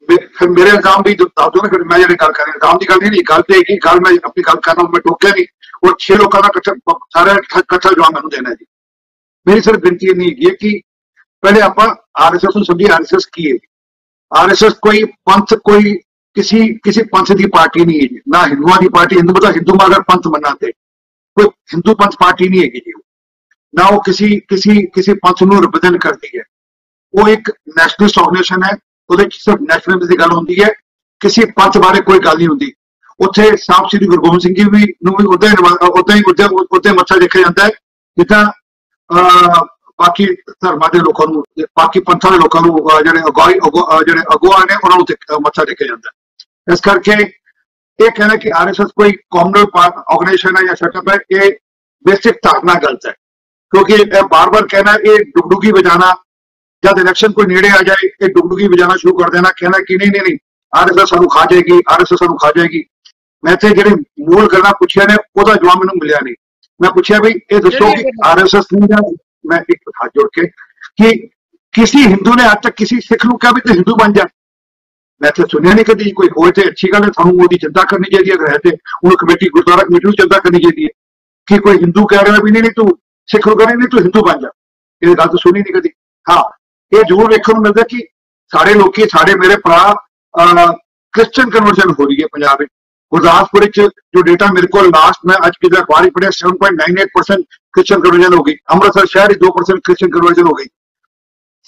मे- फिर मेरे इल्जाम भी दस दो ना फिर मैं जेह्ड़ी गल कर इल्जाम की गल नहीं गल तो एक ही गल मैं अपनी गल कर रहा हूँ मैं टोकिया नहीं और छह लोगों का कट्ठा सारा कट्ठा जवाब मैंने देना है जी मेरी सिर्फ बिनती नहीं है कि पहले आप आरएसएस ਨੂੰ ਸਮਝੀ आरएसएस ਕੀ ਹੈ आरएसएस कोई पंथ कोई किसी किसी पंथ की पार्टी नहीं है जी ना हिंदुओं की पार्टी हिंदू मतलब हिंदू मगर पंथ मनाते कोई हिंदू पंथ पार्टी नहीं है जी ਨਾ ਉਹ ਕਿਸੇ ਕਿਸੇ ਕਿਸੇ ਪੰਥ ਨੂੰ ਰਿਪਰੈਜ਼ੈਂਟ ਕਰਦੀ ਹੈ ਉਹ ਇੱਕ ਨੈਸ਼ਨਲਿਸਟ ਆਰਗੇਨਾਈਜੇਸ਼ਨ ਹੈ ਉਹਦੇ ਚ ਸਿਰਫ ਨੈਸ਼ਨਲਿਜ਼ਮ ਦੀ ਗੱਲ ਹੁੰਦੀ ਹੈ ਕਿਸੇ ਪੰਥ ਬਾਰੇ ਕੋਈ ਗੱਲ ਨਹੀਂ ਹੁੰਦੀ ਉੱਥੇ ਸਾਹਿਬ ਸ੍ਰੀ ਗੁਰੂ ਗੋਬਿੰਦ ਸਿੰਘ ਜੀ ਵੀ ਨੂੰ ਵੀ ਉਦਾਂ ਹੀ ਉਦਾਂ ਹੀ ਉਦਾਂ ਉਦਾਂ ਮੱਥਾ ਦੇਖਿਆ ਜਾਂਦਾ ਹੈ ਜਿੱਦਾਂ ਅਹ, ਬਾਕੀ ਧਰਮਾਂ ਦੇ ਲੋਕਾਂ ਨੂੰ ਬਾਕੀ ਪੰਥਾਂ ਦੇ ਲੋਕਾਂ ਨੂੰ ਅਹ, ਜਿਹੜੇ ਅਗਵਾਈ ਅਗਵਾ- ਅਹ, ਜਿਹੜੇ ਅਗਵਾ ਨੇ ਉਹਨਾਂ ਨੂੰ ਤੇ- ਅਹ, ਮੱਥਾ ਟੇਕਿਆ ਜਾਂਦਾ ਹੈ ਇਸ ਕਰਕੇ ਇਹ ਕਹਿਣਾ ਕਿ ਆਰਐਸਐਸ ਕੋਈ ਕਮਿਊਨਲ ਆਰਗੇਨਾਈਜੇਸ਼ਨ ਹੈ ਜਾਂ ਸੈਟਅਪ ਹੈ ਇਹ ਬੇਸਿਕ ਧਾਰਨਾ ਗਲਤ ਹੈ ਕਿਉਂਕਿ ਇਹ ਬਾਰ-ਬਾਰ ਕਹਿਣਾ ਇਹ ਡੁਗਡੁਗੀ ਵਜਾਣਾ ਜਦ ਇਲੈਕਸ਼ਨ ਕੋਈ ਨੇੜੇ ਆ ਜਾਏ ਇਹ ਡੁਗਡੁਗੀ ਵਜਾਣਾ ਸ਼ੁਰੂ ਕਰ ਦੇਣਾ ਕਹਿਣਾ ਕਿ ਨਹੀਂ ਨਹੀਂ ਨਹੀਂ ਆਰਐਸਐਸ ਸਾਨੂੰ ਖਾ ਜਾਏਗੀ ਆਰਐਸਐਸ ਸਾਨੂੰ ਖਾ ਜਾਏਗੀ ਮੈਂ ਤੇ ਜਿਹੜੇ ਮੂਲ ਗੱਲਾਂ ਪੁੱਛਿਆ ਨੇ ਉਹਦਾ ਜਵਾਬ ਮੈਨੂੰ ਮਿਲਿਆ ਨਹੀਂ ਮੈਂ ਪੁੱਛਿਆ ਵੀ ਇਹ ਦੱਸੋ ਕਿ ਜਿਹੜੀਆਂ ਗੱਲਾਂ- ਆਰਐਸਐਸ ਨੇ ਜਾਂ ਮੈਂ ਇੱਕ ਹੱਥ ਜੋੜ ਕੇ ਕਿ ਕਿਸੇ ਹਿੰਦੂ ਨੇ ਅੱਜ ਤੱਕ ਕਿਸੇ ਸਿੱਖ ਨੂੰ ਕਿਹਾ ਵੀ ਤੂੰ ਹਿੰਦੂ ਬਣ ਜਾ ਮੈਂ ਤਾਂ ਸੁਣਿਆ ਨਹੀਂ ਕਦੀ ਕੋਈ ਹੋਏ ਤੇ ਅੱਛੀ ਗੱਲ ਹੈ ਸਾਨੂੰ ਉਹਦੀ ਚਿੰਤਾ ਕਰਨੀ ਚਾਹੀਦੀ ਹੈ ਅਗਰ ਹੈ ਤੇ ਉਹਨੂੰ ਕਮੇਟੀ ਗੁਰਦੁਆਰਾ ਕਮੇਟੀ ਨੂੰ ਚਿੰਤਾ ਕਰਨੀ ਚਾਹੀਦੀ ਹੈ ਕਿ ਕੋਈ ਹਿੰਦੂ ਕਹਿ ਰਿਹਾ ਵੀ ਨਹੀਂ ਨਹੀਂ ਤੂੰ ਸਿੱਖ ਨੂੰ ਕਹਿੰਦੇ ਨਹੀਂ ਤੂੰ ਹਿੰਦੂ ਬਣ ਜਾ ਇਹ ਗੱਲ ਤਾਂ ਸੁਣੀ ਨਹੀਂ ਕਦੀ ਹਾਂ ਇਹ ਜ਼ਰੂਰ ਵੇਖਣ ਨੂੰ ਮਿਲਦਾ ਕਿ ਸਾਰੇ ਲੋਕੀ ਸਾਡੇ ਮੇਰੇ ਭਰਾ ਕ੍ਰਿਸਚੀਅਨ ਕਨਵਰਜਨ ਹੋ ਰਹੀ ਹੈ ਪੰਜਾਬ ਵਿੱਚ ਗੁਰਦਾਸਪੁਰ ਵਿੱਚ ਜੋ ਡੇਟਾ ਮੇਰੇ ਕੋਲ ਲਾਸਟ ਮੈਂ ਅੱਜ ਕਿਤੇ ਅਖਬਾਰ ਹੀ ਪੜਿਆ 7.98% ਕ੍ਰਿਸਚੀਅਨ ਕਨਵਰਜਨ ਹੋ ਗਈ ਅੰਮ੍ਰਿਤਸਰ ਸ਼ਹਿਰ ਵਿੱਚ 2% ਕ੍ਰਿਸਚੀਅਨ ਕਨਵਰਜਨ ਹੋ ਗਈ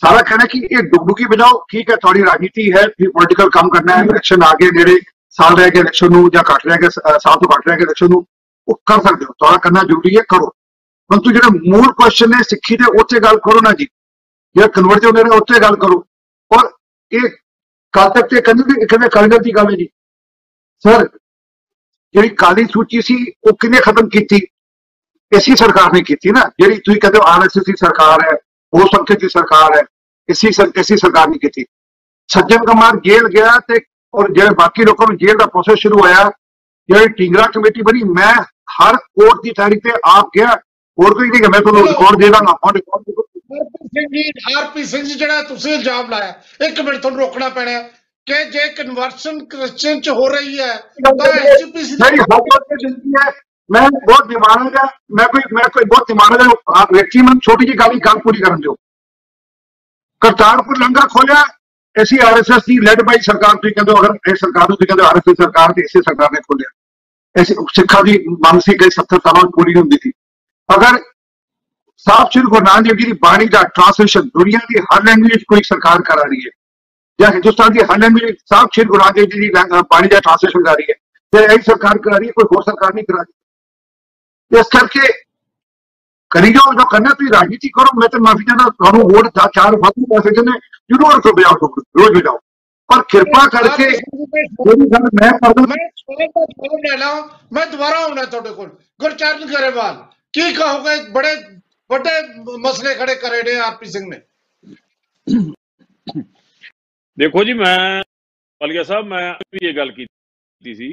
ਸਾਰਾ ਕਹਿਣਾ ਕਿ ਇਹ ਡੁਗਡੁਗੀ ਬਜਾਓ ਠੀਕ ਹੈ ਤੁਹਾਡੀ ਰਾਜਨੀਤੀ ਹੈ ਵੀ ਪੋਲੀਟੀਕਲ ਕੰਮ ਕਰਨਾ ਹੈ ਇਲੈਕਸ਼ਨ ਆ ਗਏ ਨੇੜੇ ਸਾਲ ਰਹਿ ਗਏ ਇਲੈਕਸ਼ਨ ਨੂੰ ਜਾਂ ਘੱਟ ਰਹਿ ਗਏ ਅਹ ਸਾਲ ਤੋਂ ਘੱਟ ਰਹਿ ਗਏ ਇਲੈਕਸ਼ਨ ਨੂੰ ਉਹ ਕਰ ਸਕਦੇ ਹੋ ਤੁਹਾਡਾ ਕਰਨਾ ਜ਼ਰੂਰੀ ਹੈ ਕਰੋ ਪਰੰਤੂ ਜਿਹੜਾ ਮੂਲ ਕੁਐਸਚਨ ਹੈ ਸਿੱਖੀ ਦੇ ਉੱਤੇ ਗੱਲ ਕਰੋ ਨਾ ਜੀ ਜਿਹੜਾ ਕਨਵਰਟ ਹੁੰਦੇ ਨੇ ਉੱਤੇ ਗੱਲ ਕਰੋ ਔਰ ਇਹ ਕੱਲ ਤੱਕ ਤੇ ਕਹਿੰਦੇ ਵੀ ਕਹਿੰਦੇ ਕਾਲੀਦਲ ਦੀ ਗੱਲ ਹੈ ਜੀ ਸਰ ਜਿਹੜੀ ਕਾਲੀ ਸੂਚੀ ਸੀ ਉਹ ਕਿਹਨੇ ਖਤਮ ਕੀਤੀ ਇਸੀ ਸਰਕਾਰ ਨੇ ਕੀਤੀ ਨਾ ਜਿਹੜੀ ਤੁਸੀਂ ਕਹਿੰਦੇ ਹੋ ਆਰਐਸਐਸ ਦੀ ਸਰਕਾਰ ਹੈ ਉਹ ਸੰਖਿਅਕ ਦੀ ਸਰਕਾਰ ਹੈ ਇਸੀ ਇਸੀ ਸਰਕਾਰ ਨੇ ਕੀਤੀ। ਸੱਜਣ ਕੁਮਾਰ ਜੇਲ੍ਹ ਗਿਆ ਤੇ ਔਰ ਜਿਹੜੇ ਬਾਕੀ ਲੋਕਾਂ ਨੂੰ ਜੇਲ੍ਹ ਦਾ ਪ੍ਰੋਸੈਸ ਸ਼ੁਰੂ ਹੋਇਆ ਜਿਹੜੀ ਟਿੰਗਰਾ ਕਮੇਟੀ ਬਣੀ ਮੈਂ ਹਰ ਕੋਰਟ ਦੀ ਤਾਰੀਖ ਤੇ ਆਪ ਗਿਆ। ਹੋਰ ਕੋਈ ਨਹੀਂ ਕਿ ਮੈਂ ਤੁਹਾਨੂੰ ਰਿਕਾਰਡ ਦੇ ਦਾਂਗਾ ਔਨ ਰਿਕਾਰਡ ਹਰਪ੍ਰੀਤ ਸਿੰਘ ਜੀ ਹਰਪ੍ਰੀਤ ਸਿੰਘ ਜੀ ਜਿਹੜਾ ਤੁਸੀਂ ਇਲਜ਼ਾਮ ਲਾਇਆ ਇੱਕ ਮਿੰਟ ਤੁਹਾਨੂੰ ਰੋਕਣਾ ਪੈਣਾ ਕਿ ਜੇ ਕਨਵਰਸ਼ਨ ਕ੍ਰਿਸਚੀਅਨ ਚ ਹੋ ਰਹੀ ਹੈ ਤਾਂ ਐਸਜੀਪੀਸੀ ਮੇਰੀ ਹੱਥੋਂ ਤੇ ਜ਼ਿੰਦਗੀ ਹੈ। ਮੈਂ ਬਹੁਤ ਦਿਮਾਗ ਹੈ ਮੈਂ ਕੋਈ ਮੈਂ ਕੋਈ ਬਹੁਤ ਦਿਮਾਗ ਹੈ ਵਿਅਕਤੀ ਮੈਨੂੰ ਛੋਟੀ ਜਿਹੀ ਗੱਲ ਹੀ ਗੱਲ ਪੂਰੀ ਕਰਨ ਦਿਓ ਕਰਤਾਰਪੁਰ ਲੰਗਰ ਖੋਲਿਆ ਐਸੀ ਆਰਐਸਐਸ ਦੀ ਲੈਡ ਬਾਈ ਸਰਕਾਰ ਤੁਸੀਂ ਕਹਿੰਦੇ ਹੋ ਅਗਰ ਇਹ ਸਰਕਾਰ ਨੂੰ ਤੁਸੀਂ ਕਹਿੰਦੇ ਆਰਐਸਐਸ ਸਰਕਾਰ ਤੇ ਇਸੇ ਸਰਕਾਰ ਨੇ ਖੋਲਿਆ ਐਸੀ ਸਿੱਖਾਂ ਦੀ ਮੰਗ ਸੀ ਕਿ 70 ਸਾਲਾਂ ਵਿੱਚ ਪੂਰੀ ਨਹੀਂ ਹੁੰਦੀ ਸੀ ਅਗਰ ਸਾਫ਼ ਸ਼੍ਰੀ ਗੁਰੂ ਨਾਨਕ ਦੇਵ ਜੀ ਦੀ ਬਾਣੀ ਦਾ ਟ੍ਰਾਂਸਲੇਸ਼ਨ ਦੁਨੀਆ ਦੀ ਹਰ ਲੈਂਗੁਏਜ ਵਿੱਚ ਕੋਈ ਸਰਕਾਰ ਕਰਾ ਰਹੀ ਹੈ ਜਾਂ ਹਿੰਦੁਸਤਾਨ ਦੀ ਹਰ ਲੈਂਗੁਏਜ ਵਿੱਚ ਸਾਫ਼ ਸ਼੍ਰੀ ਗੁਰੂ ਨਾਨਕ ਦੇਵ ਜੀ ਦੀ ਲੈਂਗ- ਬਾਣੀ ਦਾ ਟ੍ਰਾਂਸਲੇਸ਼ਨ ਕਰ ਰਹੀ ਹੈ ਤੇ ਇਹ ਸਰਕਾਰ ਕਰਾ ਰਹੀ ਹੈ ਕੋਈ ਹੋਰ ਸਰਕਾਰ ਨਹੀਂ ਕਰਾ ਰਹੀ ਇਸ ਕਰਕੇ ਕਰੀ ਜਾਓ ਜੋ ਕਰਨਾ ਤੁਸੀਂ ਰਾਜਨੀਤੀ ਕਰੋ ਮੈਂ ਤਾਂ ਮਾਫੀ ਚਾਹੁੰਦਾ ਤੁਹਾਨੂੰ ਵੋਟ ਦਾ ਚਾਰ ਵਾਧੂ ਪੈਸੇ ਦਿੰਦੇ ਜ਼ਰੂਰ ਤੋਂ ਬਿਆਨ ਕਰੋ ਰੋਜ਼ ਬਜਾਓ ਪਰ ਕਿਰਪਾ ਕਰਕੇ ਜਿਹੜੀ ਗੱਲ ਮੈਂ ਕਰਦਾ ਮੈਂ ਸਵਾਲ ਦਾ ਜਵਾਬ ਲੈਣਾ ਮੈਂ ਦੁਬਾਰਾ ਆਉਣਾ ਤੁਹਾਡੇ ਕੋਲ। ਗੁਰਚਰਨ ਗਰੇਵਾਲ ਕੀ ਕਹੋਗੇ? ਬੜੇ ਵੱਡੇ ਮਸਲੇ ਖੜੇ ਕਰੇ ਨੇ ਆਰਪੀ ਸਿੰਘ ਨੇ। ਦੇਖੋ ਜੀ ਮੈਂ ਪਲਗਿਆ ਸਾਹਿਬ ਮੈਂ ਵੀ ਇਹ ਗੱਲ ਕੀਤੀ ਸੀ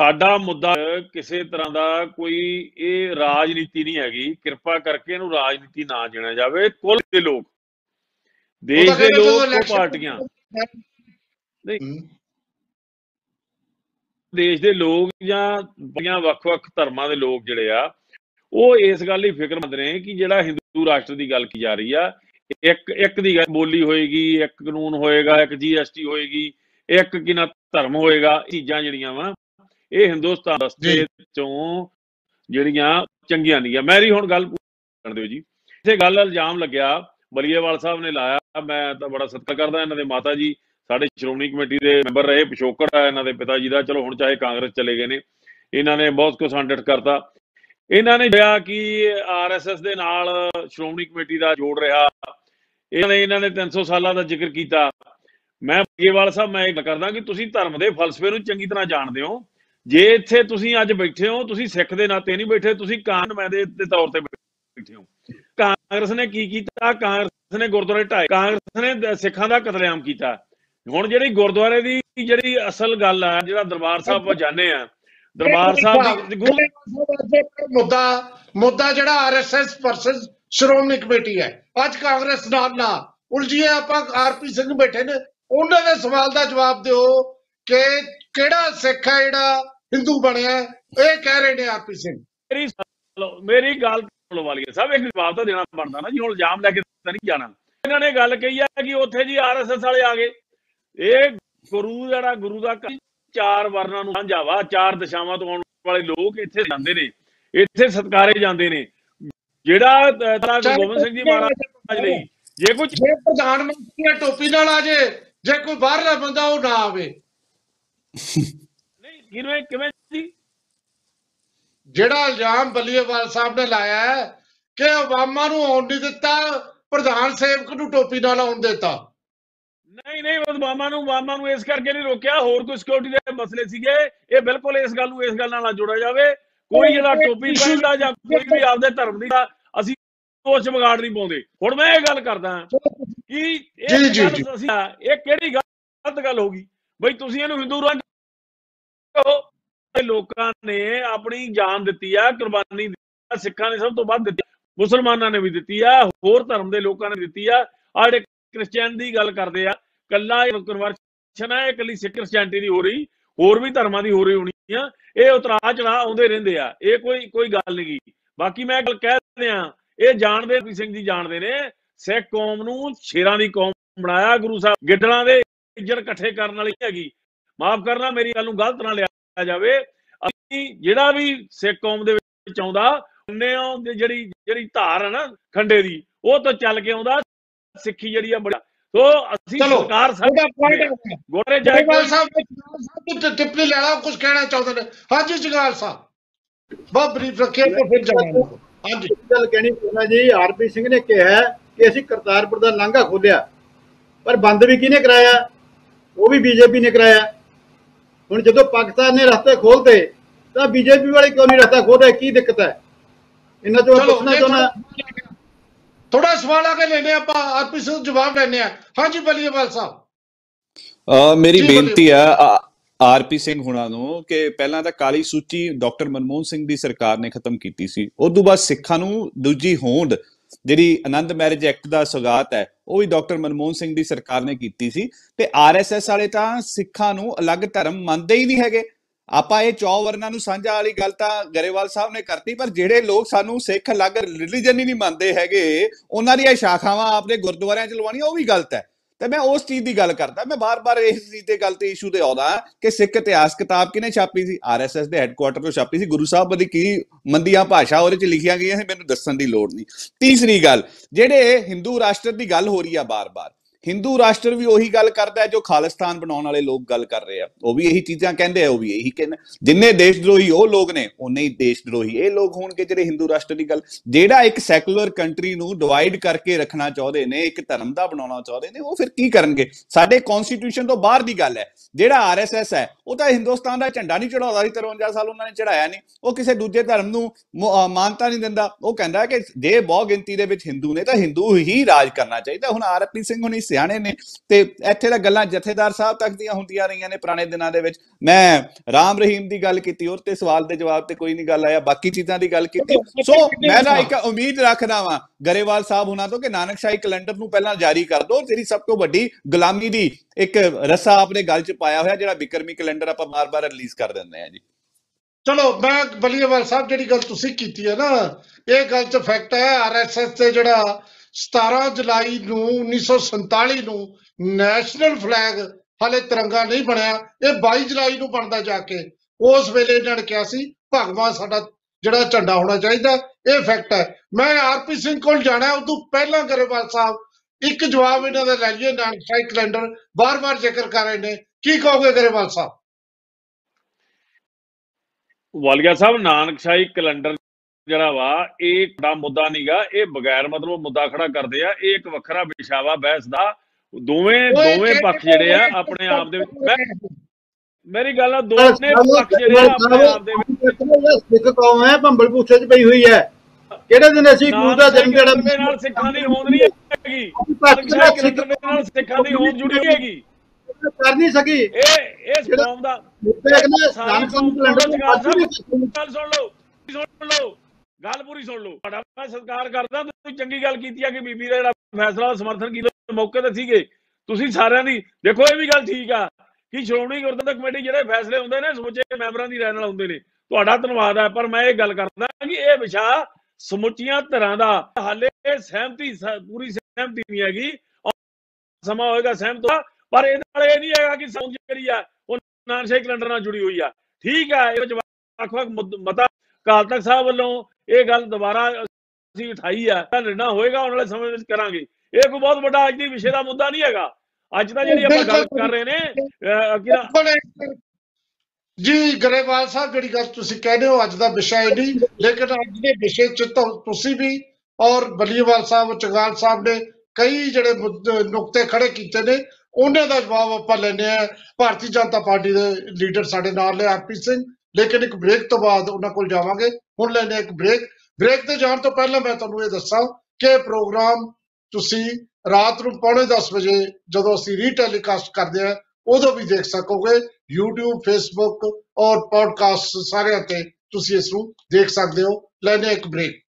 ਸਾਡਾ ਮੁੱਦਾ ਕਿਸੇ ਤਰ੍ਹਾਂ ਦਾ ਕੋਈ ਇਹ ਰਾਜਨੀਤੀ ਨਹੀਂ ਹੈਗੀ। ਕਿਰਪਾ ਕਰਕੇ ਇਹਨੂੰ ਰਾਜਨੀਤੀ ਨਾ ਜਾਣਿਆ ਜਾਵੇ। ਕੁੱਲ ਦੇ ਲੋਕ ਦੇਸ਼ ਦੇ ਲੋਕ ਪਾਰਟੀਆਂ। ਨਹੀਂ। ਦੇਸ਼ ਦੇ ਲੋਕ ਜਾਂ ਬੜੀਆਂ ਵੱਖ-ਵੱਖ ਧਰਮਾਂ ਦੇ ਲੋਕ ਜਿਹੜੇ ਆ ਉਹ ਇਸ ਗੱਲ ਲਈ ਫਿਕਰਮੰਦ ਨੇ ਕਿ ਜਿਹੜਾ ਹਿੰਦੂ ਰਾਸ਼ਟਰ ਦੀ ਗੱਲ ਕੀ ਜਾ ਰਹੀ ਆ ਇੱਕ ਇੱਕ ਦੀ ਗੱਲ ਬੋਲੀ ਹੋਏਗੀ ਇੱਕ ਕਾਨੂੰਨ ਹੋਏਗਾ ਇੱਕ ਜੀਐਸਟੀ ਹੋਏਗੀ ਇੱਕ ਕਿਨਾ ਧਰਮ ਹੋਏਗਾ ਚੀਜ਼ਾਂ ਜਿਹੜੀਆਂ ਵਾ ਇਹ ਹਿੰਦੁਸਤਾਨ। ਰਸਤੇ ਚੋਂ ਜਿਹੜੀਆਂ ਚੰਗੀਆਂ ਨਹੀਂ ਆ। ਮੇਰੀ ਹੁਣ ਗੱਲ ਕਰਨ ਦਿਓ ਜੀ। ਇਸੇ ਗੱਲ ਇਲਜ਼ਾਮ ਲੱਗਿਆ। ਬਲੀਏਵਾਲ ਸਾਹਿਬ ਨੇ ਲਾਇਆ। ਮੈਂ ਤਾਂ ਬੜਾ ਸਤਿਕਾਰ ਕਰਦਾ ਇਹਨਾਂ ਦੇ ਮਾਤਾ ਜੀ। ਸਾਡੇ ਸ਼੍ਰੋਮਣੀ ਕਮੇਟੀ ਦੇ ਮੈਂਬਰ ਰਹੇ। ਪਿਛੋਕੜ ਆ ਇਹਨਾਂ ਦੇ ਪਿਤਾ ਜੀ ਦਾ। ਚਲੋ ਹੁਣ ਚਾਹੇ ਕਾਂਗਰਸ ਚਲੇ ਗਏ ਨੇ। ਇਹਨਾਂ ਨੇ ਬਹੁਤ ਕੁਝ ਹੰਡਟ ਕਰਤਾ। ਇਹਨਾਂ ਨੇ ਕਿਹਾ ਕਿ ਆਰਐਸਐਸ ਦੇ ਨਾਲ ਸ਼੍ਰੋਮਣੀ ਕਮੇਟੀ ਦਾ ਜੋੜ ਰਿਹਾ। ਇਹਨਾਂ ਨੇ ਇਹਨਾਂ ਨੇ 300 ਸਾਲਾਂ ਦਾ ਜ਼ਿਕਰ ਕੀਤਾ। ਮੈਂ ਬਲੀਏਵਾਲ ਸਾਹਿਬ ਮੈਂ ਇਹ ਕਰਦਾ ਕਿ ਤੁਸੀਂ ਧਰਮ ਦੇ ਫਲਸਫੇ ਨੂੰ ਚੰਗੀ ਤਰ੍ਹਾਂ ਜਾਣਦੇ ਹੋ। ਜੇ ਇੱਥੇ ਤੁਸੀਂ ਅੱਜ ਬੈਠੇ ਹੋ ਤੁਸੀਂ ਸਿੱਖ ਦੇ ਨਾਤੇ ਨਹੀਂ ਬੈਠੇ ਤੁਸੀਂ ਕਾਂ ਨੁਮਾਇੰਦੇ ਦੇ ਤੌਰ ਤੇ ਬੈਠੇ ਹੋ। ਕਾਂਗਰਸ ਨੇ ਕੀ ਕੀਤਾ? ਕਾਂਗਰਸ ਨੇ ਗੁਰਦੁਆਰੇ ਢਾਏ। ਕਾਂਗਰਸ ਨੇ ਸਿੱਖਾਂ ਦਾ ਕਤਲੇਆਮ ਕੀਤਾ। ਹੁਣ ਜਿਹੜੀ ਗੁਰਦੁਆਰੇ ਦੀ ਜਿਹੜੀ ਅਸਲ ਗੱਲ ਆ ਜਿਹੜਾ ਦਰਬਾਰ ਸਾਹਿਬ ਆਪਾਂ ਜਾਂਦੇ ਆ ਦਰਬਾਰ ਸਾਹਿਬ ਦੀ ਗੁਰੂ ਮੁੱਦਾ ਮੁੱਦਾ ਜਿਹੜਾ ਆਰਐਸਐਸ ਵਰਸਸ ਸ਼੍ਰੋਮਣੀ ਕਮੇਟੀ ਹੈ। ਅੱਜ ਕਾਂਗਰਸ ਨਾਲ ਨਾ। ਉਲਝੀਏ ਆਪਾਂ ਆਰਪੀ ਸਿੰਘ ਬੈਠੇ ਨੇ। ਉਹਨਾਂ ਦੇ ਸਵਾਲ ਦਾ ਜਵਾਬ ਦਿਓ ਕਿ ਕਿਹੜਾ ਸਿੱਖ ਹੈ ਜਿਹੜਾ ਹਿੰਦੂ ਬਣਿਆ? ਇਹ ਕਹਿ ਰਹੇ ਨੇ ਆਰਪੀ ਸਿੰਘ। ਮੇਰੀ ਮੇਰੀ ਗੱਲ ਸੁਣੋ ਵਾਲੀ ਹੈ। ਸਭ ਇੱਕ ਜਵਾਬ ਤਾਂ ਦੇਣਾ ਬਣਦਾ ਨਾ ਜੀ ਹੁਣ ਇਲਜ਼ਾਮ ਲੈ ਕੇ ਤਾਂ ਨਹੀਂ ਜਾਣਾ। ਇਹਨਾਂ ਨੇ ਗੱਲ ਕਹੀ ਆ ਕਿ ਉੱਥੇ ਜੀ ਆਰਐਸਐਸ ਵਾਲੇ ਆ ਗਏ। ਇਹ ਗੁਰੂ ਜਿਹੜਾ ਗੁਰੂ ਦਾ ਚਾਰ ਵਰਨਾਂ ਨੂੰ ਸਾਂਝਾ ਵਾ ਚਾਰ ਦਿਸ਼ਾਵਾਂ ਤੋਂ ਆਉਣ ਵਾਲੇ ਲੋਕ ਇੱਥੇ ਜਾਂਦੇ ਨੇ ਇੱਥੇ ਸਤਕਾਰੇ ਜਾਂਦੇ ਨੇ। ਜਿਹੜਾ ਗੁਰੂ ਗੋਬਿੰਦ ਸਿੰਘ ਜੀ ਮਹਾਰਾਜ ਲਈ ਜੇ ਕੋਈ ਪ੍ਰਧਾਨ ਮੰਤਰੀ ਟੋਪੀ ਨਾਲ ਆ ਜੇ ਜੇ ਕੋਈ ਬਾਹਰਲਾ ਬੰਦਾ ਉਹ ਨਾ ਆਵੇ। ਨਹੀਂ ਕਿਵੇਂ ਕਿਵੇਂ ਜੀ? ਜਿਹੜਾ ਇਲਜ਼ਾਮ ਬੱਲੀਏਵਾਲ ਸਾਹਿਬ ਨੇ ਲਾਇਆ ਹੈ ਕਿ ਓਬਾਮਾ ਨੂੰ ਆਉਣ ਨਹੀਂ ਦਿੱਤਾ ਪ੍ਰਧਾਨ ਸੇਵਕ ਨੂੰ ਟੋਪੀ ਨਾਲ ਆਉਣ ਦਿੱਤਾ। ਨਹੀਂ ਨਹੀਂ ਓਬਾਮਾ ਨੂੰ ਓਬਾਮਾ ਨੂੰ ਇਸ ਕਰਕੇ ਨਹੀਂ ਰੋਕਿਆ। ਹੋਰ ਕੋਈ ਸਿਕਿਉਰਿਟੀ ਦੇ ਮਸਲੇ ਸੀਗੇ। ਇਹ ਬਿਲਕੁਲ ਇਸ ਗੱਲ ਨੂੰ ਇਸ ਗੱਲ ਨਾਲ ਜੋੜਿਆ ਜਾਵੇ। ਕੋਈ ਜਿਹੜਾ ਟੋਪੀ ਪਹਿਨਦਾ ਜਾਂ ਕੋਈ ਵੀ ਆਪਦੇ ਧਰਮ ਦੀ ਅਸੀਂ ਉਸ ਵਿਗਾੜ ਨਹੀਂ ਪਾਉਂਦੇ। ਹੁਣ ਮੈਂ ਇਹ ਗੱਲ ਕਰਦਾ ਕਿ ਇਹ ਇਹ ਕਿਹੜੀ ਗਲਤ ਗੱਲ ਹੋ ਗਈ? ਬਈ ਤੁਸੀਂ ਇਹਨੂੰ ਹਿੰਦੂ ਰੰਗ ਕਹੋ। ਇਹ ਲੋਕਾਂ ਨੇ ਆਪਣੀ ਜਾਨ ਦਿੱਤੀ ਆ ਕੁਰਬਾਨੀ ਦਿੱਤੀ ਆ ਸਿੱਖਾਂ ਨੇ ਸਭ ਤੋਂ ਵੱਧ ਦਿੱਤੀ ਆ, ਮੁਸਲਮਾਨਾਂ ਨੇ ਵੀ ਦਿੱਤੀ ਆ ਹੋਰ ਧਰਮ ਦੇ ਲੋਕਾਂ ਨੇ ਦਿੱਤੀ ਆ। ਆ ਜਿਹੜੇ ਕ੍ਰਿਸਚੀਅਨ ਦੀ ਗੱਲ ਕਰਦੇ ਆ ਕੱਲਾ ਕਨਵਰਸ਼ਨ ਹੈ ਇਹ ਕੱਲੀ ਸਿੱਖ ਕ੍ਰਿਸਚੀਅਨਟੀ ਦੀ ਹੋ ਰਹੀ ਹੋਰ ਵੀ ਧਰਮਾਂ ਦੀ ਹੋ ਰਹੀ ਹੋਣੀ ਆ ਇਹ ਉਤਰਾ ਚੜਾ ਆਉਂਦੇ ਰਹਿੰਦੇ ਆ ਇਹ ਕੋਈ ਕੋਈ ਗੱਲ ਨਹੀਂ। ਗੀ ਬਾਕੀ ਮੈਂ ਗੱਲ ਕਹਿ ਦਿਆਂ ਇਹ ਜਾਣਦੇ ਵੀ ਸਿੰਘ ਜੀ ਜਾਣਦੇ ਨੇ ਸਿੱਖ ਕੌਮ ਨੂੰ ਸ਼ੇਰਾਂ ਦੀ ਕੌਮ ਬਣਾਇਆ ਗੁਰੂ ਸਾਹਿਬ ਗਿੱਦੜਾਂ ਦੇ ਇੱਜੜ ਇਕੱਠੇ ਕਰਨ ਵਾਲੀ ਨਹੀਂ ਹੈਗੀ। ਮਾਫ ਕਰਨਾ ਮੇਰੀ ਗੱਲ ਨੂੰ ਗਲਤ ਨਾ ਲਿਆ ਜਾਵੇ। ਅਸੀਂ ਜਿਹੜਾ ਵੀ ਸਿੱਖ ਕੌਮ ਦੇ ਵਿੱਚ ਆਉਂਦਾ ਉਹਨੇ ਉਹ ਜਿਹੜੀ ਜਿਹੜੀ ਧਾਰ ਹੈ ਨਾ ਖੰਡੇ ਦੀ ਉਹ ਤੋਂ ਚੱਲ ਕੇ ਆਉਂਦਾ ਸਿੱਖੀ ਜਿਹੜੀ ਆ ਬੜਾ। ਸੋ ਅਸੀਂ ਸਰਕਾਰ ਸਾਡੇ ਗੋਰੇ ਜਗਾਲ ਸਾਹਿਬ ਤੋਂ ਟਿੱਪਣੀ ਲੈਣਾ ਕੁਝ ਕਹਿਣਾ ਚਾਹੁੰਦੇ ਨੇ। ਹਾਂਜੀ ਜਗਾਲ ਸਾਹਿਬ। ਬਹੁਤ ਬਰੀਫ ਰੱਖਿਆ ਤੇ ਫਿਰ ਜਾਵਾਂਗੇ। ਹਾਂਜੀ। ਗੱਲ ਕਹਿਣੀ ਚਾਹੁੰਦਾ ਜੀ ਆਰਪੀ ਸਿੰਘ ਨੇ ਕਿਹਾ ਕਿ ਅਸੀਂ ਕਰਤਾਰਪੁਰ ਦਾ ਲਾਂਘਾ ਖੋਲਿਆ ਪਰ ਬੰਦ ਵੀ ਕਿਹਨੇ ਕਰਾਇਆ? ਉਹ ਵੀ ਬੀਜੇਪੀ ਨੇ ਕਰਾਇਆ। ਹੁਣ ਜਦੋਂ ਪਾਕਿਸਤਾਨ ਨੇ ਰਸਤੇ ਖੋਲਤੇ ਤਾਂ ਬੀਜੇਪੀ ਵਾਲੇ ਕਿਉਂ ਨਹੀਂ ਰਸਤਾ ਖੋਲਦੇ? ਕੀ ਦਿੱਕਤ ਹੈ? ਇਹਨਾਂ ਤੋਂ ਪੁੱਛਣਾ ਚਾਹੁੰਦਾ। ਥੋੜਾ ਸਵਾਲ ਆ ਕੇ ਲੈਣੇ ਆਪਾਂ ਆਰਪੀ ਸਿੰਘ ਤੋਂ ਜਵਾਬ ਲੈਣੇ ਆ ਹਾਂਜੀ ਬਲੀਏਵਾਲ ਸਾਹਿਬ। ਅ, ਮੇਰੀ ਬੇਨਤੀ ਆ ਆਰਪੀ ਸਿੰਘ ਹੁਣਾਂ ਨੂੰ ਕਿ ਪਹਿਲਾਂ ਤਾਂ ਕਾਲੀ ਸੂਚੀ ਡਾਕਟਰ ਮਨਮੋਹਨ ਸਿੰਘ ਦੀ ਸਰਕਾਰ ਨੇ ਖਤਮ ਕੀਤੀ ਸੀ। ਉਸ ਤੋਂ ਬਾਅਦ ਸਿੱਖਾਂ ਨੂੰ ਦੂਜੀ ਹੋਂਦ ਜਿਹੜੀ ਆਨੰਦ ਮੈਰਿਜ ਐਕਟ ਦਾ ਸੁਗਾਤ ਹੈ, ਉਹ ਵੀ ਡਾਕਟਰ ਮਨਮੋਹਨ ਸਿੰਘ ਦੀ ਸਰਕਾਰ ਨੇ ਕੀਤੀ ਸੀ ਤੇ ਆਰਐਸਐਸ ਵਾਲੇ ਤਾਂ ਸਿੱਖਾਂ ਨੂੰ ਅਲੱਗ ਧਰਮ ਮੰਨਦੇ ਹੀ ਨਹੀਂ ਹੈਗੇ। ਆਪਾਂ ਇਹ ਚੌ ਵਰਨਾਂ ਨੂੰ ਸਾਂਝਾ ਵਾਲੀ ਗੱਲ ਤਾਂ ਗਰੇਵਾਲ ਸਾਹਿਬ ਨੇ ਕਰਤੀ, ਪਰ ਜਿਹੜੇ ਲੋਕ ਸਾਨੂੰ ਸਿੱਖ ਅਲੱਗ ਰਿਲੀਜਨ ਹੀ ਨਹੀਂ ਮੰਨਦੇ ਹੈਗੇ, ਉਹਨਾਂ ਦੀਆਂ ਸ਼ਾਖਾਵਾਂ ਆਪਣੇ ਗੁਰਦੁਆਰਿਆਂ ਚ ਲਵਾਉਣੀਆਂ, ਉਹ ਵੀ ਗਲਤ ਹੈ। ਤੇ ਮੈਂ ਉਸ ਚੀਜ਼ ਦੀ ਗੱਲ ਕਰਦਾ, ਮੈਂ ਬਾਰ-ਬਾਰ ਇਸ ਚੀਜ਼ ਤੇ ਗੱਲ ਤੇ ਇਸ਼ੂ ਤੇ ਆਉਂਦਾ ਕਿ ਸਿੱਖ ਇਤਿਹਾਸ ਕਿਤਾਬ ਕਿਨੇ ਛਾਪੀ ਸੀ? ਆਰਐਸਐਸ ਦੇ ਹੈੱਡਕੁਆਟਰ ਤੋਂ ਛਾਪੀ ਸੀ, ਗੁਰੂ ਸਾਹਿਬ ਦੀ ਕੀ ਮੰਦੀਆਂ ਭਾਸ਼ਾ ਉਹਦੇ ਚ ਲਿਖੀਆਂ ਗਈਆਂ ਸੀ, ਮੈਨੂੰ ਦੱਸਣ ਦੀ ਲੋੜ ਨਹੀਂ। ਤੀਸਰੀ ਗੱਲ, ਜਿਹੜੇ ਹਿੰਦੂ ਰਾਸ਼ਟਰ ਦੀ ਗੱਲ ਹੋ ਰਹੀ ਆ ਬਾਰ-ਬਾਰ ਹਿੰਦੂ ਰਾਸ਼ਟਰ ਵੀ ਉਹੀ ਗੱਲ ਕਰਦਾ ਹੈ ਜੋ ਖਾਲਿਸਤਾਨ ਬਣਾਉਣ ਵਾਲੇ ਲੋਕ ਗੱਲ ਕਰ ਰਹੇ ਆ। ਉਹ ਵੀ ਇਹੀ ਚੀਜ਼ਾਂ ਕਹਿੰਦੇ ਆ, ਉਹ ਵੀ ਇਹੀ ਕਹਿੰਦੇ ਜਿੰਨੇ ਦੇਸ਼ ਦਰੋਹੀ ਉਹ ਲੋਕ ਨੇ ਉਨੇ ਹੀ ਦੇਸ਼ ਦਰੋਹੀ ਇਹ ਲੋਕ ਹੋਣਗੇ ਜਿਹੜੇ ਹਿੰਦੂ ਰਾਸ਼ਟਰ ਦੀ ਗੱਲ ਜਿਹੜਾ ਇੱਕ ਸੈਕੂਲਰ ਕੰਟਰੀ ਨੂੰ ਡਿਵਾਈਡ ਕਰਕੇ ਰੱਖਣਾ ਚਾਹੁੰਦੇ ਨੇ, ਇੱਕ ਧਰਮ ਦਾ ਬਣਾਉਣਾ ਚਾਹੁੰਦੇ ਨੇ, ਉਹ ਫਿਰ ਕੀ ਕਰਨਗੇ? ਸਾਡੇ ਕਨਸਟੀਟਿਊਸ਼ਨ ਤੋਂ ਬਾਹਰ ਦੀ ਗੱਲ ਹੈ। ਜਿਹੜਾ ਆਰਐਸਐਸ ਹੈ, ਉਹ ਤਾਂ ਹਿੰਦੁਸਤਾਨ ਦਾ ਝੰਡਾ ਨਹੀਂ ਚੜਾਉਂਦਾ ਸੀ 53 ਸਾਲ ਉਹਨਾਂ ਨੇ ਚੜਾਇਆ ਨਹੀਂ ਉਹ ਕਿਸੇ ਦੂਜੇ ਧਰਮ ਨੂੰ ਮ- ਅਹ ਮਾਨਤਾ ਨਹੀਂ ਦਿੰਦਾ। ਉਹ ਕਹਿੰਦਾ ਕਿ ਜੇ ਬਹੁ ਗਿਣਤੀ ਦੇ ਵਿੱਚ ਹਿੰਦੂ ਨੇ ਤਾਂ ਹਿੰਦੂ ਹੀ ਰਾਜ ਕਰਨਾ ਚਾਹੀਦਾ। ਹੁਣ ਆਰਪੀ ਸਿੰਘ ਹੁਣੀ ਸਿਆਣੇ ਨੇ ਤੇ ਇੱਥੇ ਤਾਂ ਗੱਲਾਂ ਜਥੇਦਾਰ ਸਾਹਿਬ ਤੱਕ ਦੀਆਂ ਹੁੰਦੀਆਂ ਰਹੀਆਂ ਨੇ ਪੁਰਾਣੇ ਦਿਨਾਂ ਦੇ ਵਿੱਚ। ਮੈਂ ਰਾਮ ਰਹੀਮ ਦੀ ਗੱਲ ਕੀਤੀ ਔਰ ਤੇ ਸਵਾਲ ਦੇ ਜਵਾਬ ਤੇ ਕੋਈ ਨਹੀਂ ਗੱਲ ਆਇਆ ਬਾਕੀ ਚੀਜ਼ਾਂ ਦੀ ਗੱਲ ਕੀਤੀ। ਸੋ ਮੈਂ ਨਾ ਇੱਕ ਉਮੀਦ ਰੱਖਦਾ ਵਾਂ ਗਰੇਵਾਲ ਸਾਹਿਬ ਹੁਣਾਂ ਤੋਂ ਕਿ ਨਾਨਕਸ਼ਾਹੀ ਕੈਲੰਡਰ ਨੂੰ ਪਹਿਲਾਂ ਜਾਰੀ ਕਰ ਦਿਓ ਜਿਹੜੀ ਸਭ ਤੋਂ ਵੱਡੀ ਗੁਲਾਮੀ ਦੀ ਇੱਕ ਰਸਾ ਆਪਣੇ ਗੱਲ 'ਚ ਪਾਇਆ ਹੋਇਆ ਜਿਹੜਾ ਬਿਕਰਮੀ ਕੈਲੰਡਰ ਆਪਾਂ ਬਾਰ-ਬਾਰ ਰਿਲੀਜ਼ ਕਰ ਦਿੰਦੇ ਆ ਜੀ। ਚਲੋ ਮੈਂ ਬਲੀਏਵਾਲ ਸਾਹਿਬ ਜਿਹੜੀ ਗੱਲ ਤੁਸੀਂ ਕੀਤੀ ਹੈ ਨਾ ਇਹ ਗੱਲ 'ਚ ਫੈਕਟ ਹੈ ਆਰਐਸਐਸ ਤੇ ਜਿਹੜਾ 17 ਜੁਲਾਈ ਨੂੰ 1947 ਨੂੰ ਨੈਸ਼ਨਲ ਫਲੈਗ ਹਾਲੇ ਤਿਰੰਗਾ ਨਹੀਂ ਬਣਿਆ। ਇਹ 22 ਜੁਲਾਈ ਨੂੰ ਬਣਦਾ ਜਾ ਕੇ। ਉਸ ਵੇਲੇ ਇਹਨਾਂ ਨੇ ਕਿਹਾ ਸੀ, ਭਗਵਾਨ ਸਾਡਾ ਜਿਹੜਾ ਝੰਡਾ ਹੋਣਾ ਚਾਹੀਦਾ, ਇਹ ਫੈਕਟ ਹੈ। ਮੈਂ ਆਰਪੀ ਸਿੰਘ ਕੋਲ ਜਾਣਾ, ਉਦੋਂ ਪਹਿਲਾਂ ਗਰੇਵਾਲ ਸਾਹਿਬ ਇੱਕ ਜਵਾਬ ਇਹਨਾਂ ਦਾ ਲੈ ਲਈਏ ਨਾਨਕਸ਼ਾਹੀ ਕੈਲੰਡਰ ਬਾਰ-ਬਾਰ ਜ਼ਿਕਰ ਕਰ ਰਹੇ ਨੇ। ਕੀ ਕਹੋਗੇ ਗਰੇਵਾਲ ਸਾਹਿਬ? ਵਾਲੀਆ ਸਾਹਿਬ ਨਾਨਕਸ਼ਾਹੀ ਕੈਲੰਡਰ ਜਿਹੜਾ ਵਾ ਇਹ ਦਾ ਮੁੱਦਾ ਨਹੀਂਗਾ ਇਹ ਬਗੈਰ ਮਤਲਬ ਮੁੱਦਾ ਖੜਾ ਕਰਦੇ ਆ ਇਹ ਇੱਕ ਵੱਖਰਾ ਵਿਸ਼ਾਵਾ ਬਹਿਸ ਦਾ ਦੋਵੇਂ ਦੋਵੇਂ ਪੱਖ ਜਿਹੜੇ ਆ ਆਪਣੇ ਆਪ ਦੇ ਵਿੱਚ। ਮੇਰੀ ਗੱਲ ਆ ਦੋਨੇ ਪੱਖ ਜਿਹੜੇ ਆ ਆਪਣੇ ਆਪ ਦੇ ਵਿੱਚ। ਸਿੱਖ ਕੌਮ ਹੈ ਭੰਬਲ ਭੂਸੇ 'ਚ ਪਈ ਹੋਈ ਹੈ। ਕਿਹੜੇ ਦਿਨ ਅਸੀਂ ਗੁਰੂ ਦਾ ਜਨਮ ਦਿਹਾੜਾ ਨਾਲ ਸਿੱਖਾਂ ਦੀ ਹੋਂਦ ਨਹੀਂ ਹੈਗੀ। ਦੇ ਨਾਲ ਸਿੱਖਾਂ ਦੀ ਹੋਂਦ ਜੁੜੀ ਹੈਗੀ। ਕਰ ਨਹੀਂ ਸਕੀ। ਇਹ ਇਸ ਕੌਮ ਦਾ ਇੱਕ ਨੇ ਸਾਰੀ ਕੌਮ ਕੈਲੰਡਰ ਅੱਜ ਵੀ ਗੱਲ ਸੁਣ ਲਓ ਸੁਣ ਲਓ। ਗੱਲ ਪੂਰੀ ਸੁਣ ਲਓ। ਤੁਹਾਡਾ ਮੈਂ ਸਤਿਕਾਰ ਕਰਦਾ ਤੁਸੀਂ ਚੰਗੀ ਗੱਲ ਕੀਤੀ ਆ ਕਿ ਬੀਬੀ ਦਾ ਜਿਹੜਾ ਫੈਸਲਾ ਸਮਰਥਨ ਕੀਤਾ ਮੌਕੇ ਤੇ ਸੀਗੇ। ਤੁਸੀਂ ਸਾਰਿਆਂ ਦੀ ਦੇਖੋ ਇਹ ਵੀ ਗੱਲ ਠੀਕ ਆ ਕਿ ਸ਼੍ਰੋਮਣੀ ਗੁਰਦੁਆਰਾ ਕਮੇਟੀ ਜਿਹੜੇ ਫੈਸਲੇ ਹੁੰਦੇ ਨੇ ਸਮੁੱਚੇ ਮੈਂਬਰਾਂ ਦੀ ਰਾਏ ਨਾਲ ਹੁੰਦੇ ਨੇ। ਤੁਹਾਡਾ ਧੰਨਵਾਦ ਹੈ ਪਰ ਮੈਂ ਇਹ ਗੱਲ ਕਰਦਾ ਕਿ ਇਹ ਵਿਸ਼ਾ ਸਮੁੱਚੀਆਂ ਧਿਰਾਂ ਦਾ ਹਾਲੇ ਸਹਿਮਤੀ ਸ- ਪੂਰੀ ਸਹਿਮਤੀ ਨਹੀਂ ਹੈਗੀ। ਔਰ ਸਮਾਂ ਹੋਏਗਾ ਸਹਿਮਤ ਹੋਇਆ, ਪਰ ਇਹਦੇ ਨਾਲ ਇਹ ਨਹੀਂ ਹੈਗਾ ਕਿ ਸਮਝ ਜਿਹੜੀ ਆ ਉਹ ਨਾਨਸ਼ਾਹੀ ਕੈਲੰਡਰ ਨਾਲ ਜੁੜੀ ਹੋਈ ਆ। ਠੀਕ ਆ ਇਹ ਵਿੱਚ ਵੱਖ-ਵੱਖ ਮੁੱਦ- ਮਤਾ ਅਕਾਲ ਤਖਤ ਸਾਹਿਬ ਵੱਲੋਂ ਇਹ ਗੱਲ ਦੁਬਾਰਾ ਅਸੀਂ ਉਠਾਈ ਆ ਤਾਂ ਨਿਰਣਾ ਹੋਏਗਾ ਆਉਣ ਵਾਲੇ ਸਮੇਂ ਵਿੱਚ ਕਰਾਂਗੇ। ਇਹ ਕੋਈ ਬਹੁਤ ਵੱਡਾ ਅੱਜ ਦੀ ਵਿਸ਼ੇ ਦਾ ਮੁੱਦਾ ਨਹੀਂ ਹੈਗਾ। ਅੱਜ ਤਾਂ ਜਿਹੜੀ ਆਪਾਂ ਗੱਲ ਕਰ ਰਹੇ ਨੇ ਅਹ, ਕਿ ਨਾ- ਬੜੇ- ਜੀ ਗਰੇਵਾਲ ਸਾਹਿਬ ਜਿਹੜੀ ਗੱਲ ਤੁਸੀਂ ਕਹਿੰਦੇ ਹੋ ਅੱਜ ਦਾ ਵਿਸ਼ਾ ਇਹ ਨਹੀਂ ਲੇਕਿਨ ਅੱਜ ਦੇ ਵਿਸ਼ੇ ਚ ਤਾਂ ਤੁਸੀਂ ਵੀ ਔਰ ਬਲੀਵਾਲ ਸਾਹਿਬ ਚਗਾਲ ਸਾਹਿਬ ਨੇ ਕਈ ਜਿਹੜੇ ਮੁੱਦੇ- ਨੁਕਤੇ ਖੜੇ ਕੀਤੇ ਨੇ ਉਹਨਾਂ ਦਾ ਜਵਾਬ ਆਪਾਂ ਲੈਣੇ ਆ ਭਾਰਤੀ ਜਨਤਾ ਪਾਰਟੀ ਦੇ ਲੀਡਰ ਸਾਡੇ ਨਾਲ ਨੇ ਆਰਪੀ ਸਿੰਘ। ਲੇਕਿਨ ਇੱਕ ਬ੍ਰੇਕ ਤੋਂ ਬਾਅਦ ਉਹਨਾਂ ਕੋਲ ਜਾਵਾਂਗੇ। ਹੁਣ ਲੈਣੇ ਇੱਕ ਬ੍ਰੇਕ ਬ੍ਰੇਕ ਤੇ ਜਾਣ ਤੋਂ ਪਹਿਲਾਂ ਮੈਂ ਤੁਹਾਨੂੰ ਇਹ ਦੱਸਾਂ ਕਿ ਇਹ ਪ੍ਰੋਗਰਾਮ ਤੁਸੀਂ ਰਾਤ ਨੂੰ ਪੌਣੇ 10 ਵਜੇ ਜਦੋਂ ਅਸੀਂ ਰੀਟੈਲੀਕਾਸਟ ਕਰਦੇ ਆ ਉਦੋਂ ਵੀ ਦੇਖ ਸਕੋਗੇ। YouTube, Facebook ਔਰ ਪੋਡਕਾਸਟ ਸਾਰਿਆਂ ਤੇ ਤੁਸੀਂ ਇਸ ਨੂੰ ਦੇਖ ਸਕਦੇ ਹੋ। ਲੈਣੇ ਇੱਕ ਬ੍ਰੇਕ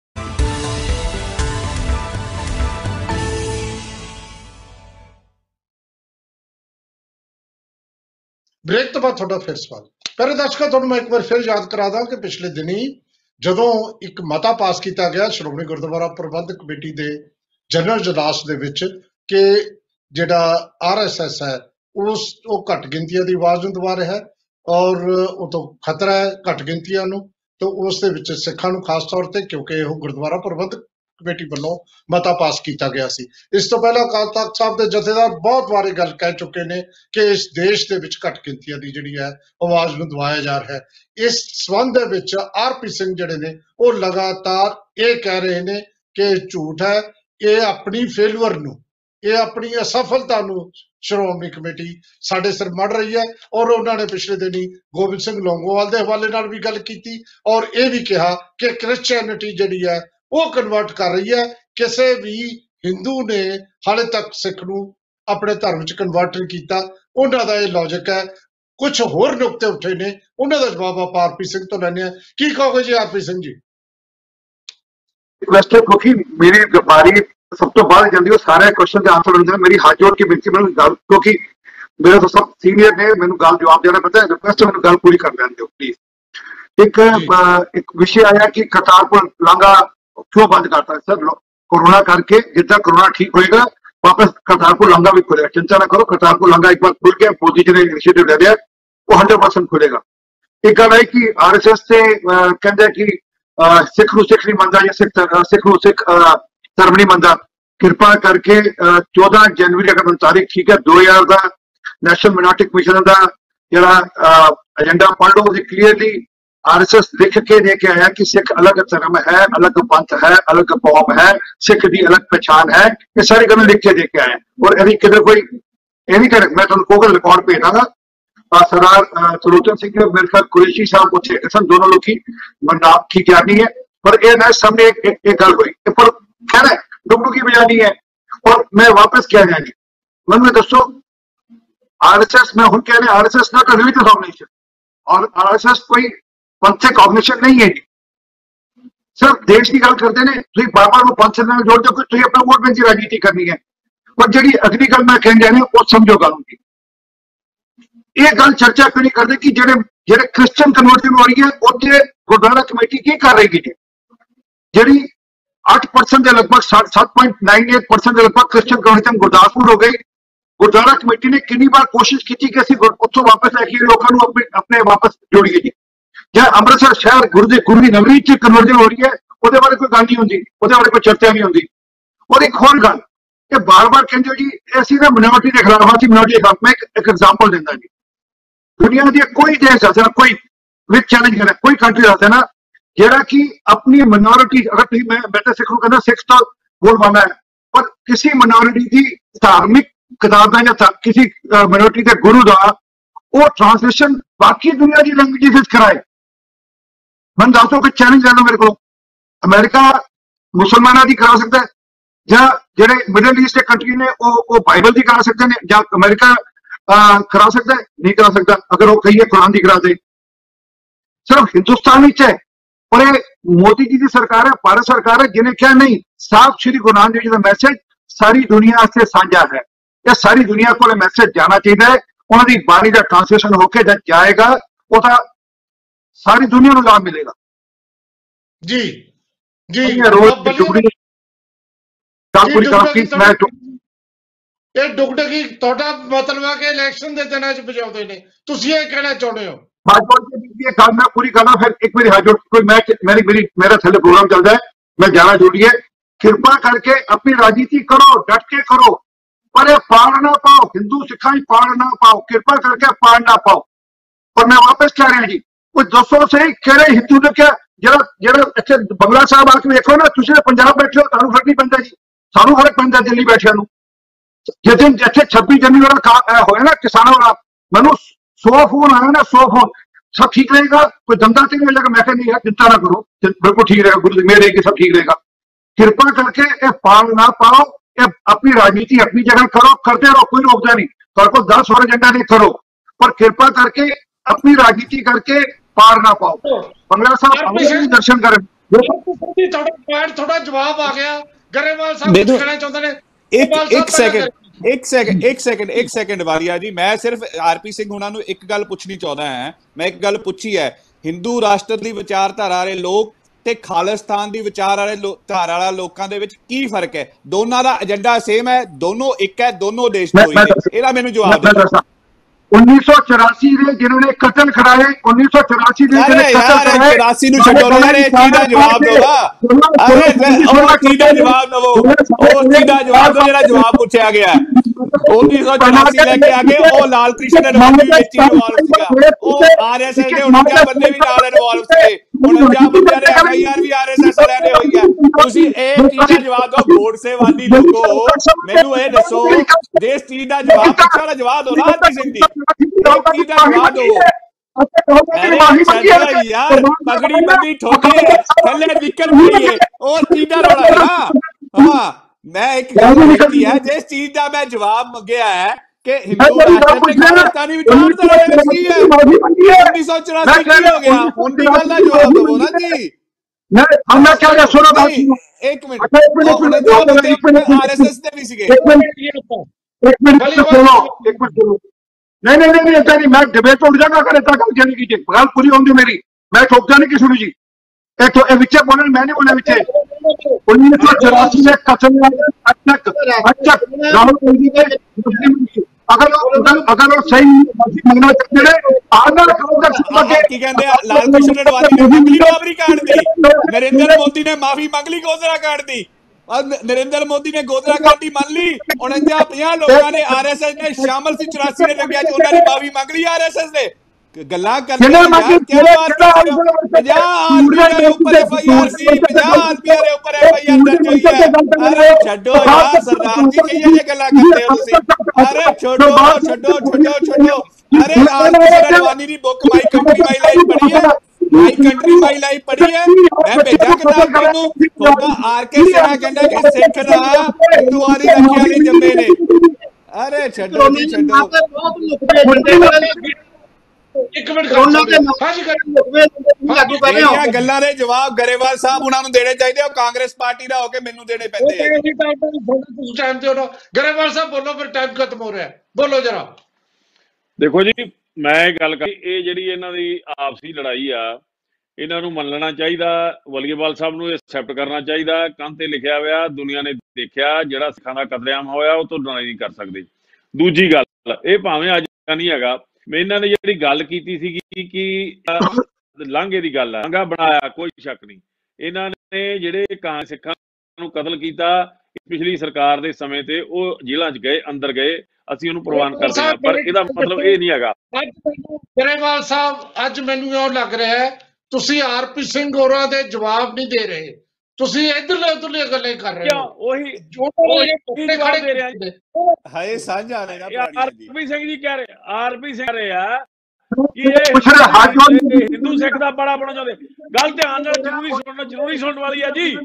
ਬ੍ਰੇਕ ਤੋਂ ਬਾਅਦ ਤੁਹਾਡਾ ਫਿਰ ਸਵਾਲ। ਪਹਿਲੇ ਦਰਸ਼ਕੋ, ਤੁਹਾਨੂੰ ਮੈਂ ਇੱਕ ਵਾਰ ਫਿਰ ਯਾਦ ਕਰਾ ਦਾਂ ਕਿ ਪਿਛਲੇ ਦਿਨੀ ਜਦੋਂ ਇੱਕ ਮਤਾ ਪਾਸ ਕੀਤਾ ਗਿਆ ਸ਼੍ਰੋਮਣੀ ਗੁਰਦੁਆਰਾ ਪ੍ਰਬੰਧਕ ਕਮੇਟੀ ਦੇ ਜਨਰਲ ਜਲਾਸ ਦੇ ਵਿੱਚ ਕਿ ਜਿਹੜਾ ਆਰਐਸਐਸ ਹੈ, ਉਸ, ਉਹ ਘੱਟ ਗਿਣਤੀਆਂ ਦੀ ਆਵਾਜ਼ ਨੂੰ ਦਬਾ ਰਿਹਾ ਹੈ ਔਰ ਉਹ ਤੋਂ ਖਤਰਾ ਹੈ ਘੱਟ ਗਿਣਤੀਆਂ ਨੂੰ। ਤੇ ਉਸ ਦੇ ਵਿੱਚ ਸਿੱਖਾਂ ਨੂੰ ਖਾਸ ਤੌਰ ਤੇ ਕਿਉਂਕਿ ਉਹ ਗੁਰਦੁਆਰਾ ਪ੍ਰਬੰਧਕ ਕਮੇਟੀ ਵੱਲੋਂ ਮਤਾ ਪਾਸ ਕੀਤਾ ਗਿਆ ਸੀ। ਇਸ ਤੋਂ ਪਹਿਲਾਂ ਅਕਾਲ ਤਖਤ ਸਾਹਿਬ ਦੇ ਜਥੇਦਾਰ ਬਹੁਤ ਵਾਰੀ ਗੱਲ ਕਹਿ ਚੁੱਕੇ ਨੇ ਕਿ ਇਸ ਦੇਸ਼ ਦੇ ਵਿੱਚ ਘੱਟ ਗਿਣਤੀਆਂ ਦੀ ਜਿਹੜੀ ਹੈ ਆਵਾਜ਼ ਨੂੰ ਦਬਾਇਆ ਜਾ ਰਿਹਾ ਹੈ। ਇਸ ਸੰਬੰਧ ਦੇ ਵਿੱਚ ਆਰਪੀ ਸਿੰਘ ਜਿਹੜੇ ਨੇ, ਉਹ ਲਗਾਤਾਰ ਇਹ ਕਹਿ ਰਹੇ ਨੇ ਕਿ ਇਹ ਝੂਠ ਹੈ, ਇਹ ਆਪਣੀ ਫੇਲੂਅਰ ਨੂੰ, ਇਹ ਆਪਣੀ ਅਸਫਲਤਾ ਨੂੰ ਸ਼੍ਰੋਮਣੀ ਕਮੇਟੀ ਸਾਡੇ ਸਿਰ ਮੜ ਰਹੀ ਹੈ ਔਰ ਉਹਨਾਂ ਨੇ ਪਿਛਲੇ ਦਿਨੀ ਗੋਬਿੰਦ ਸਿੰਘ ਲੌਂਗੋਵਾਲ ਦੇ ਹਵਾਲੇ ਨਾਲ ਵੀ ਗੱਲ ਕੀਤੀ ਔਰ ਇਹ ਵੀ ਕਿਹਾ ਕਿ ਕ੍ਰਿਸਚੀਅਨਿਟੀ ਜਿਹੜੀ ਹੈ ਉਹ ਕਨਵਰਟ ਕਰ ਰਹੀ ਹੈ। ਕਿਸੇ ਵੀ ਹਿੰਦੂ ਨੇ ਹਾਲੇ ਤੱਕ ਸਿੱਖ ਨੂੰ ਆਪਣੇ ਧਰਮ 'ਚ ਕਨਵਰਟ ਨਹੀਂ ਕੀਤਾ। ਉਹਨਾਂ ਦਾ ਇਹ ਲੌਜੀਕ ਹੈ। ਕੁਝ ਹੋਰ ਨੁਕਤੇ ਉੱਠੇ ਨੇ। ਉਹਨਾਂ ਦਾ ਜਵਾਬ ਆਪਾਂ ਆਰਪੀ ਸਿੰਘ ਤੋਂ ਲੈਣੇ ਆ ਕੀ ਕਹੋਗੇ ਜੀ ਆਰਪੀ ਸਿੰਘ ਜੀ? ਰਿਕਵੈਸਟ ਹੈ ਕਿਉਂਕਿ ਮੇਰੀ ਬਾਰੀ ਸਭ ਤੋਂ ਬਾਅਦ ਜਾਂਦੀ ਉਹ ਸਾਰੇ ਕੁਐਸਚਨ ਦੇ ਆਨਸਰ ਹੁੰਦੇ ਮੇਰੀ ਹੱਥ ਜੋੜ ਕੇ ਬੇਨਤੀ ਮੈਨੂੰ ਗੱਲ ਕਿਉਂਕਿ ਮੇਰੇ ਤੋਂ ਸਭ ਸੀਨੀਅਰ ਨੇ। ਮੈਨੂੰ ਗੱਲ ਜਵਾਬ ਦੇਣਾ ਪਤਾ ਹੈ ਰਿਕਵੈਸਟ ਮੈਨੂੰ ਗੱਲ ਪੂਰੀ ਕਰ ਲੈਣ ਦਿਓ ਪਲੀਜ਼ ਇੱਕ ਇੱਕ ਵਿਸ਼ੇ ਆਇਆ ਕਿ ਕਰਤਾਰਪੁਰ ਲਾਂਘਾ ਕਿਉਂ ਬੰਦ ਕਰਤਾ ਸਰ ਕੋਰੋਨਾ ਕਰਕੇ ਜਿੱਦਾਂ ਕੋਰੋਨਾ ਠੀਕ ਹੋਏਗਾ ਵਾਪਸ ਕਰਤਾਰਪੁਰ ਲਾਂਘਾ ਵੀ ਖੁੱਲੇਗਾ ਚਿੰਤਾ ਨਾ ਕਰੋ ਕਰਤਾਰਪੁਰ ਲਾਂਘਾ ਇੱਕ ਵਾਰ ਖੁੱਲ ਗਿਆ ਮੋਦੀ ਜੀ ਨੇ ਇਨੀਸ਼ੀਏਟਿਵ ਲੈ ਲਿਆ ਉਹ 100% ਖੁੱਲੇਗਾ ਇੱਕ ਗੱਲ ਹੈ ਕਿ ਆਰਐਸਐਸ ਤੇ ਅਹ, ਕਹਿੰਦੇ ਕਿ ਅਹ, ਸਿੱਖ ਨੂੰ ਸਿੱਖ ਨਹੀਂ ਮੰਨਦਾ ਜਾਂ ਸਿੱਖ ਧਰ- ਸਿੱਖ ਨੂੰ ਸਿੱਖ ਅਹ, ਧਰਮ ਨਹੀਂ ਮੰਨਦਾ ਕਿਰਪਾ ਕਰਕੇ ਅਹ, 14 ਜਨਵਰੀ ਅਗਰ ਮੈਨੂੰ ਤਾਰੀਖ ਠੀਕ ਹੈ 2000 ਦਾ ਨੈਸ਼ਨਲ ਮਿਨੋਰਿਟੀ ਕਮਿਸ਼ਨ ਦਾ ਜਿਹੜਾ ਏਜੰਡਾ ਪੜ੍ਹ ਲਓ ਉਹਦੇ ਕਲੀਅਰਲੀ आरएसएस लिख के लेके आया कि सिख अलग धर्म है अलग पंथ है अलग कौम है सिख की अलग पहचान है ये सारी गल लिख के लेके आए। और यदि किधर कोई ये नहीं कर मैं तो तुम गूगल रिकॉर्ड भेज दागा सरदार त्रिलोचन सिंह ने मेरे साथ कुरेशी साहब उठे सर दोनों लोग की नाम की ज्ञानी है। पर यह ना सामने एक, एक, गल हुई। पर खैर है डुबडू की बजानी है और मैं वापस क्या जानी? मन में दसो एस मैं हूँ कह रहे आर एस एस ना कर रही थी। सामने और आर एस एस कोई पंथिक ऑर्गेनाइजेशन नहीं है जी सिर्फ देश की गल करते ने ਤੁਸੀਂ ਬਾਰ ਬਾਰ ਨੂੰ ਪੰਥ ਨਾਲ ਜੋੜਦੇ ਹੋ ਕਿ ਤੁਸੀਂ ਆਪਣਾ ਵੋਟ ਬੈਂਕ ਦੀ ਰਾਜਨੀਤੀ ਕਰਨੀ ਹੈ ਪਰ ਜਿਹੜੀ ਅਗਲੀ ਗੱਲ ਮੈਂ ਕਹਿਣ ਜਾ ਰਿਹਾ ਉਹ ਸਮਝੋ ਗੱਲ ਦੀ ਇਹ ਗੱਲ ਚਰਚਾ ਕਿਉਂ ਨਹੀਂ ਕਰਦੇ ਕਿ ਜਿਹੜੇ ਜਿਹੜੇ ਕ੍ਰਿਸਚੀਅਨ ਕਨਵਰਜਨ ਹੋ ਰਹੀ ਹੈ ਉੱਥੇ ਗੁਰਦੁਆਰਾ ਕਮੇਟੀ ਕੀ ਕਰ ਰਹੀ ਹੈ ਜਿਹੜੀ 8% ਦੇ ਲਗਭਗ 7.98% ਦੇ ਲਗਭਗ ਕ੍ਰਿਸਚੀਅਨ ਕਨਵਰਜਨ ਗੁਰਦਾਸਪੁਰ ਹੋ ਗਈ ਗੁਰਦੁਆਰਾ ਕਮੇਟੀ ਨੇ ਕਿੰਨੀ ਵਾਰ ਕੋਸ਼ਿਸ਼ ਕੀਤੀ ਕਿ ਅਸੀਂ ਗੁਰ- ਉੱਥੋਂ ਵਾਪਸ ਲੈ ਕੇ ਲੋਕਾਂ ਨੂੰ ਆਪਣੇ ਆਪਣੇ ਵਾਪਸ ਜੋੜੀਏ ਜੀ ਜਾਂ ਅੰਮ੍ਰਿਤਸਰ ਸ਼ਹਿਰ ਗੁਰੂ ਦੇ, ਗੁਰੂ ਦੀ ਨਗਰੀ ਚ ਕਨਵਰਜਨ ਹੋ ਰਹੀ ਹੈ, ਉਹਦੇ ਬਾਰੇ ਕੋਈ ਗੱਲ ਨਹੀਂ ਹੁੰਦੀ, ਉਹਦੇ ਬਾਰੇ ਕੋਈ ਚਰਚਾ ਨਹੀਂ ਹੁੰਦੀ। ਔਰ ਇੱਕ ਹੋਰ ਗੱਲ, ਇਹ ਬਾਰ-ਬਾਰ ਕਹਿੰਦੇ ਹੋ ਜੀ, ਇਹ ਅਸੀਂ ਨਾ ਮਿਨੋਰਟੀ ਦੇ ਖਿਲਾਫ ਹਾਂ ਅਸੀਂ ਮਿਨੋਰਟੀ ਦੇ ਖਿਲਾਫ, ਮੈਂ ਇੱਕ- ਇੱਕ ਐਗਜ਼ਾਮਪਲ ਦਿੰਦਾ ਜੀ। ਦੁਨੀਆ ਦੀ ਕੋਈ ਦੇਸ਼ ਦੱਸਣਾ ਕੋਈ ਵਿਦ ਚੈਲੰਜ ਕਰੇ ਕੋਈ ਕੰਟਰੀ ਦੱਸਣਾ ਜਿਹੜਾ ਕਿ ਆਪਣੀ ਮਿਨੋਰਿਟੀ ਅਗਰ ਤੁਸੀਂ ਮੈਂ ਮੈਂ ਤਾਂ ਸਿੱਖ ਨੂੰ ਕਹਿੰਦਾ, ਸਿੱਖ ਤਾਂ ਬੋਲ ਪਾਉਂਦਾ ਹੈ, ਪਰ ਕਿਸੇ ਮਿਨੋਰਿਟੀ ਦੀ ਧਾਰਮਿਕ ਕਿਤਾਬ ਦਾ ਜਾਂ ਧਾ- ਕਿਸੇ ਮਿਨੋਰਿਟੀ ਦੇ ਗੁਰੂ ਦਾ ਉਹ ਟ੍ਰਾਂਸਲੇਸ਼ਨ ਬਾਕੀ ਦੁਨੀਆ ਦੀ ਲੈਂਗੁਏਜ ਵਿੱਚ ਕਰਾਏ। ਮੈਨੂੰ ਦੱਸੋ ਕਿ ਚੈਲੰਜ ਲੈ ਲਓ ਮੇਰੇ ਕੋਲ ਅਮਰੀਕਾ ਮੁਸਲਮਾਨਾਂ ਦੀ ਕਰਾ ਸਕਦਾ ਹੈ ਜਾਂ ਜਿਹੜੇ ਮਿਡਲ ਈਸਟ ਦੇ ਕੰਟਰੀ ਨੇ ਉਹ ਉਹ ਬਾਈਬਲ ਦੀ ਕਰਾ ਸਕਦੇ ਨੇ ਜਾਂ ਅਮਰੀਕਾ ਅਹ, ਕਰਾ ਸਕਦਾ ਹੈ? ਨਹੀਂ ਕਰਾ ਸਕਦਾ ਅਗਰ ਉਹ ਕਹੀਏ ਕੁਰਾਨ ਦੀ ਕਰਾ ਦੇ ਸਿਰਫ ਹਿੰਦੁਸਤਾਨ ਵਿੱਚ ਹੈ ਪਰ ਇਹ ਮੋਦੀ ਜੀ ਦੀ ਸਰਕਾਰ ਹੈ ਭਾਰਤ ਸਰਕਾਰ ਹੈ ਜਿਹਨੇ ਕਿਹਾ ਨਹੀਂ ਸਾਫ਼ ਸ਼੍ਰੀ ਗੁਰੂ ਨਾਨਕ ਦੇਵ ਜੀ ਦਾ ਮੈਸੇਜ ਸਾਰੀ ਦੁਨੀਆ ਵਾਸਤੇ ਸਾਂਝਾ ਹੈ ਇਹ ਸਾਰੀ ਦੁਨੀਆ ਕੋਲ ਮੈਸੇਜ ਜਾਣਾ ਚਾਹੀਦਾ ਹੈ ਉਹਨਾਂ ਦੀ ਬਾਣੀ ਦਾ ਟ੍ਰਾਂਸਲੇਸ਼ਨ ਹੋ ਕੇ ਜਦ ਜਾਏਗਾ ਉਹ ਤਾਂ ਸਾਰੀ ਦੁਨੀਆ ਨੂੰ ਲਾਭ ਮਿਲੇਗਾ ਜੀ ਜੀ ਇਹ ਰੋਜ਼ ਬੱਲੇ- ਦੀ ਟੁਕੜੀ ਗੱਲ ਜੀ, ਪੂਰੀ ਕਰੋ ਡੁਗਡੁਗੀ please, ਮੈਂ ਟੁਕ- ਇਹ ਡੁਗਡੁਗੀ ਤੁਹਾਡਾ ਮਤਲਬ ਹੈ ਕਿ ਇਲੈਕਸ਼ਨ ਦੇ ਦਿਨਾਂ 'ਚ ਵਜਾਉਂਦੇ ਨੇ ਤੁਸੀਂ ਇਹ ਕਹਿਣਾ ਚਾਹੁੰਦੇ ਹੋ भाजपा के बीच ये काम मैं पूरी करना फिर एक मेरी हाथ जोड़ कोई मैच मेरी मेरी मेरा थल्ले प्रोग्राम चल रहा है मैं जाना जरूरी है कृपा करके अपनी राजनीति करो डट के करो पर ये पाड़ ना पाओ हिंदू सिखाई पाड़ ना पाओ कृपा करके पाड़ ना पाओ और मैं वापस कह रहा जी ਕੋਈ ਦੱਸੋ ਸਹੀ ਕਿਹੜੇ ਹਿੰਦੂ ਨੇ ਕਿਹਾ ਜਿਹੜਾ ਜਿਹੜਾ ਇੱਥੇ ਬੰਗਲਾ ਸਾਹਿਬ ਆ ਕੇ ਵੇਖੋ ਨਾ ਤੁਸੀਂ ਤਾਂ ਪੰਜਾਬ ਬੈਠੇ ਹੋ ਤੁਹਾਨੂੰ ਫ਼ਰਕ ਨਹੀਂ ਪੈਂਦਾ ਜੀ ਸਾਨੂੰ ਫ਼ਰਕ ਪੈਂਦਾ ਦਿੱਲੀ ਬੈਠਿਆਂ ਨੂੰ ਜਿਸ ਦਿਨ ਜਿੱਥੇ 26 ਜਨਵਰੀ ਵਾਲਾ ਕਾ- ਅਹ ਹੋਇਆ ਨਾ ਕਿਸਾਨਾਂ ਵਾਲਾ ਮੈਨੂੰ 100 ਫੋਨ ਆਇਆ ਨਾ 100 ਫੋਨ ਸਭ ਠੀਕ ਰਹੇਗਾ ਕੋਈ ਦੰਦਾ ਤੇ ਨਹੀਂ ਮਿਲੇਗਾ ਮੈਂ ਕਹਿੰਦਾ ਨਹੀਂ ਯਾਰ ਚਿੰਤਾ ਨਾ ਕਰੋ ਚਿੰ- ਬਿਲਕੁਲ ਠੀਕ ਰਹੇਗਾ ਗੁਰੂ ਦੀ ਮਿਹਰ ਹੈ ਕਿ ਸਭ ਠੀਕ ਰਹੇਗਾ ਕਿਰਪਾ ਕਰਕੇ ਇਹ ਪਾਲ ਨਾ ਪਾਓ ਇਹ ਆਪਣੀ ਰਾਜਨੀਤੀ ਆਪਣੀ ਜਗ੍ਹਾ ਕਰੋ ਕਰਦੇ ਰਹੋ ਕੋਈ ਰੋਕਦਾ ਨਹੀਂ ਤੁਹਾਡੇ ਕੋਲ 10 ਹੋਰ ਏਜੰਡਾ ਨਹੀਂ ਕਰੋ ਪਰ ਕਿਰਪਾ ਪਾਰ ਨਾ ਪਾਓ। ਬੰਗਲਾ ਸਾਹਿਬ ਵੀ ਦਰਸ਼ਨ ਕਰਨ। ਜੀ ਤੁਹਾਡਾ ਪੁਆਇੰਟ ਥੋੜਾ ਜਵਾਬ ਆ ਗਿਆ। ਗਰੇਵਾਲ ਸਾਹਿਬ ਕੁਝ ਕਹਿਣਾ ਚਾਹੁੰਦੇ ਨੇ। ਇੱਕ ਇੱਕ ਸੈਕਿੰਡ। ਇੱਕ ਸੈਕਿੰਡ ਇੱਕ ਸੈਕਿੰਡ ਇੱਕ ਸੈਕਿੰਡ ਵਾਰੀਆ ਜੀ ਮੈਂ ਸਿਰਫ ਆਰਪੀ ਸਿੰਘ ਹੁਣਾਂ ਨੂੰ ਇੱਕ ਗੱਲ ਪੁੱਛਣੀ ਚਾਹੁੰਦਾ ਹਾਂ। ਮੈਂ ਇੱਕ ਗੱਲ ਪੁੱਛੀ ਹੈ। ਹਿੰਦੂ ਰਾਸ਼ਟਰ ਦੀ ਵਿਚਾਰਧਾਰਾ ਵਾਲੇ ਲੋਕ ਤੇ ਖਾਲਿਸਤਾਨ ਦੀ ਵਿਚਾਰ ਵਾਲੇ ਧਾਰਾ ਵਾਲਾ ਲੋਕਾਂ ਦੇ ਵਿੱਚ ਕੀ ਫ਼ਰਕ ਹੈ? ਦੋਨਾਂ ਦਾ ਏਜੰਡਾ ਸੇਮ ਹੈ ਦੋਨੋਂ ਇੱਕ ਹੈ ਦੋਨੋਂ ਦੇਸ਼ ਤੋਂ ਹੀ ਇਹਦਾ ਮੈਨੂੰ ਜਵਾਬ ਦਿਓ। ਦੱਸਾਂ। 1984 ਦੇ ਜਿਨ੍ਹਾਂ ਨੇ ਕਤਲ ਕਰਾਏ 1984 ਦੇ ਜਿਹੜੇ ਕਤਲ ਕਰਾਏ 84 ਨੂੰ ਛੱਡੋ ਨਾ ਰੇ ਕਿਹਦਾ ਜਵਾਬ ਦੋਗਾ ਅਰੇ ਉਹ ਕਿਹਦਾ ਜਵਾਬ ਦਵੋ। ਉਹ ਕਿਹਦਾ ਜਵਾਬ ਦੋ ਜਿਹੜਾ ਜਵਾਬ ਪੁੱਛਿਆ ਗਿਆ 1984 ਲੈ ਕੇ ਆ ਗਏ ਉਹ ਲਾਲ ਕ੍ਰਿਸ਼ਨ ਰਵਾਲੀ ਵਿੱਚ ਇਨਵੋਲਵ ਸੀਗਾ। ਉਹ ਆਰਐਸਐਸ ਦੇ 49 ਬੰਦੇ ਵੀ ਨਾਲ ਇਨਵੋਲਵ ਸੀਗੇ। ਹੁਣ ਜਾਂ ਬੰਦੇ ਨੇ ਐਫਆਈਆਰ ਵੀ ਆਰਐਸਐਸ ਵਾਲਿਆਂ ਨੇ ਹੋਈ ਹੈ। ਤੁਸੀਂ ਇਹ ਚੀਜ਼ ਦਾ ਜਵਾਬ ਦੋ ਵੋਟ ਸੇਵਾਲੀ ਲੋਕੋ ਮੈਨੂੰ ਇਹ ਦੱਸੋ ਦੇਸ਼ ਚੀਜ਼ ਦਾ ਜਵਾਬ ਪੁੱਛਣਾ ਜਵਾਬ ਦੋ ਨਾ ਹਰਜੀਤ ਸਿੰਘ ਦੀ। ਜਵਾਬ ਦਿਓ ਅਰੇ ਛੱਡੋ ਯਾਰ ਪਗੜੀ ਬੰਦੀ ਠੋਕੇ ਥੱਲੇ ਨਿਕਲ ਪਈ ਏ ਉਹ ਚੀਜ਼ ਦਾ ਰੌਲਾ ਹੈ ਨਾ ਹਾਂ ਮੈਂ ਇੱਕ ਗੱਲ ਕੀਤੀ ਹੈ ਜਿਸ ਚੀਜ਼ ਦਾ ਮੈਂ ਜਵਾਬ ਮੰਗਿਆ ਹੈ ਕਿ ਹਿੰਦੂ ਰਾਸ਼ਟਰ ਤੇ ਖਾਲਿਸਤਾਨੀ ਵਿਚਾਰਧਾਰਾ ਦੇ ਵਿੱਚ ਕੀ ਹੈ 1984 ਕੀ ਹੋ ਗਿਆ ਹੁਣ ਦੀ ਗੱਲ ਦਾ ਜਵਾਬ ਦਿਓ ਨਾ ਜੀ मैं हम मैं क्या क्या सुनो बात ਨਹੀਂ सुनो ਇੱਕ ਮਿੰਟ अच्छा एक मिनट ਉਹ ਹੁਣ एक ਜੋ मिनट एक मिनट ਆਰਐਸਐਸ ਦੇ ਵੀ ਸੀਗੇ एक मिनट एक मिनट तो सुनो एक मिनट सुनो नहीं नहीं नहीं नहीं ऐसा नहीं मैं डिबेट तो उठ जाऊंगा अगर ऐसा गल नहीं कीजिए गल पूरी होंगी मेरी मैं ठोक जाने की सुनी जी एक तो ए विचे बोले मैं नहीं बोला विचे उन्नीस सौ चौरासी में कथन अब तक अब तक राहुल गांधी ने मुस्लिम अगर वो अगर अगर वो सही माफी मंगना चाहते हैं आना कांग्रेस ਆਹ के ਕੀ ਕਹਿੰਦੇ ਆ ਲਾਲ ਕ੍ਰਿਸ਼ਨ ਅਡਵਾਨੀ ਨੇ ਮੰਗਲੀ ਬਾਬਰੀ ਕਾਂਡ ਦੀ ਨਰਿੰਦਰ ਮੋਦੀ ਨੇ ਮਾਫੀ ਮੰਗ ਲਈ ਗੋਦਰਾ ਕਾਂਡ ਦੀ ਔਰ ਨ- ਨਰਿੰਦਰ ਮੋਦੀ ਨੇ ਗੋਦਰਾ ਕਾਂਡ ਦੀ ਮੰਨ ਲਈ 49 50 ਲੋਕਾਂ ਨੇ ਆਰਐਸਐਸ ਨੇ ਸ਼ਾਮਲ ਸੀ 84 ਦੇ ਲੱਗਿਆ ਚ ਉਹਨਾਂ ਨੇ ਮਾਫੀ ਮੰਗ ਲਈ ਆਰਐਸਐਸ ਨੇ ਕ- ਗੱਲਾਂ ਕਰਦੇ ਕਿਹਨੇ ਯਾਰ ਮੰਗੀ? ਕਿਆ ਬਾਤ ਕਰ ਰਹੇ ਹੋ 50 ਆਦਮੀਆਂ ਦੇ ਉੱਪਰ ਐਫਆਈਆਰ ਸੀ 50 ਆਦਮੀਆਂ ਦੇ ਉੱਪਰ ਐਫਆਈਆਰ ਦਰਜ ਹੋਈ ਹੈ ਅਰੇ ਛੱਡੋ ਯਾਰ ਸਰਦਾਰ ਜੀ ਕਈ ਇਹ ਗੱਲਾਂ ਕਰਦੇ ਹੋ ਤੁਸੀਂ ਅਰੇ ਛੱਡੋ ਛੱਡੋ ਛੱਡੋ ਛੱਡੋ ਅਰੇ ਲਾਲ ਕ੍ਰਿਸ਼ਨ ਅਡਵਾਨੀ ਦੀ book my country my life ਪੜ੍ਹੀ ਹੈ ਮਾਈ ਕੰਟਰੀ ਮਾਈ ਲਾਈਫ ਪੜ੍ਹੀ ਹੈ। ਮੈਂ ਭੇਜਾਂ ਕਿਤਾਬ ਤੈਨੂੰ। ਤੁਹਾਡਾ ਆਰ ਕੇ ਸਿਆ ਕਹਿੰਦਾ ਕਿ ਸਿੱਖ ਦਾ ਹਿੰਦੂਆਂ ਦੀ ਰੱਖਿਆ ਲਈ ਜੰਮੇ ਨੇ। ਅਰੇ ਛੱਡੋ ਜੀ ਛੱਡੋ। ਬਹੁਤ ਮੁਖਬੇ ਬੰਦੇ ਇੱਕ ਮਿੰਟ ਉਹਨਾਂ ਦੇ ਹਾਂਜੀ ਕਰ ਮੁਖਬੇ ਲਾਗੂ ਕਰ ਰਹੇ ਹੋ। ਗੱਲਾਂ ਦੇ ਜਵਾਬ ਗਰੇਵਾਲ ਸਾਹਿਬ ਉਹਨਾਂ ਨੂੰ ਦੇਣੇ ਚਾਹੀਦੇ ਉਹ ਕਾਂਗਰਸ ਪਾਰਟੀ ਦਾ ਹੋ ਕੇ ਮੈਨੂੰ ਦੇਣੇ ਪੈਂਦੇ ਆ। ਕਹਿੰਦੇ ਜੀ ਟਾਈਮ ਤੇ ਤੁਸੀਂ ਟਾਈਮ ਤੇ ਹੋ ਗਰੇਵਾਲ ਸਾਹਿਬ ਬੋਲੋ ਫਿਰ ਟਾਈਮ ਖਤਮ ਹੋ ਰਿਹਾ। ਬੋਲੋ ਜਰਾ। ਦੇਖੋ ਜੀ ਮੈਂ ਇਹ ਗੱਲ ਕਰ ਇਹ ਜਿਹੜੀ ਇਹਨਾਂ ਦੀ ਆਪਸੀ ਲੜਾਈ ਆ ਇਹਨਾਂ ਨੂੰ ਮੰਨਣਾ ਚਾਹੀਦਾ ਵਲੀਵਾਲ ਸਾਹਿਬ ਨੂੰ ਐਕਸੈਪਟ ਕਰਨਾ ਚਾਹੀਦਾ। ਕੰਨ ਤੇ ਲਿਖਿਆ ਹੋਇਆ ਦੁਨੀਆ ਨੇ ਦੇਖਿਆ ਜਿਹੜਾ ਸਿੱਖਾਂ ਦਾ ਕਤਲੇਆਮ ਹੋਇਆ ਉਹ ਤੋਂ ਲੜਾਈ ਨਹੀਂ ਕਰ ਸਕਦੇ। ਦੂਜੀ ਗੱਲ ਇਹ ਭਾਵੇਂ ਅੱਜ ਦਾ ਨਹੀਂ ਹੈਗਾ ਮੈਂ ਇਹਨਾਂ ਨੇ ਜਿਹੜੀ ਗੱਲ ਕੀਤੀ ਸੀਗੀ ਕਿ ਅਹ, ਲਾਂਘੇ ਦੀ ਗੱਲ ਆ ਲਾਂਘਾ ਬਣਾਇਆ ਕੋਈ ਸ਼ੱਕ ਨਹੀਂ। ਇਹਨਾਂ ਨੇ ਜਿਹੜੇ ਕਾਂ ਸਿੱਖਾਂ ਨੂੰ ਕਤਲ ਕੀਤਾ ਪਿਛਲੀ ਸਰਕਾਰ ਦੇ ਸਮੇਂ ਤੇ ਉਹ ਜੇਲ੍ਹਾਂ 'ਚ ਗਏ ਅੰਦਰ ਗਏ ਅਸੀਂ ਉਹਨੂੰ ਪ੍ਰਵਾਨ ਕਰਦੇ ਹਾਂ ਪਰ ਇਹਦਾ ਮਤਲਬ ਇਹ ਨਹੀਂ ਹੈਗਾ। ਅੱਜ ਮੈਨੂੰ ਗਰੇਵਾਲ ਸਾਹਿਬ ਅੱਜ ਮੈਨੂੰ ਇਉਂ ਲੱਗ ਰਿਹਾ ਹੈ ਤੁਸੀਂ ਆਰਪੀ ਸਿੰਘ ਹੋਰਾਂ ਦੇ ਜਵਾਬ ਨਹੀਂ ਦੇ ਰਹੇ। ਤੁਸੀਂ ਇਧਰਲੇ ਉਧਰਲੇ ਗੱਲਾਂ ਹੀ ਕਰ ਰਹੇ ਹੋ। ਉਹੀ ਜੋ ਉਹੀ ਇਹ ਕੀ ਟੁੱਟੇ ਜਵਾਬ ਖੜੇ ਦੇ ਰਿਹਾ। ਹਾਏ ਸਾਂਝਾ ਨੇ ਨਾ ਆਰਪੀ ਸਿੰਘ ਜੀ ਕਹਿ ਰਹੇ ਆਰਪੀ ਸਿੰਘ ਰਹੇ ਆ ਕਿ ਇਹ ਇਹ ਹਿੰਦੂ ਸਿੱਖ ਦਾ ਬੜਾ ਬਣਾ ਚਾਹੁੰਦੇ। ਗੱਲ ਧਿਆਨ ਨਾਲ ਜ਼ਰੂਰੀ ਸੁਣਨਾ ਜ਼ਰੂਰੀ ਸੁਣਨ ਵਾਲੀ ਆ ਜੀ।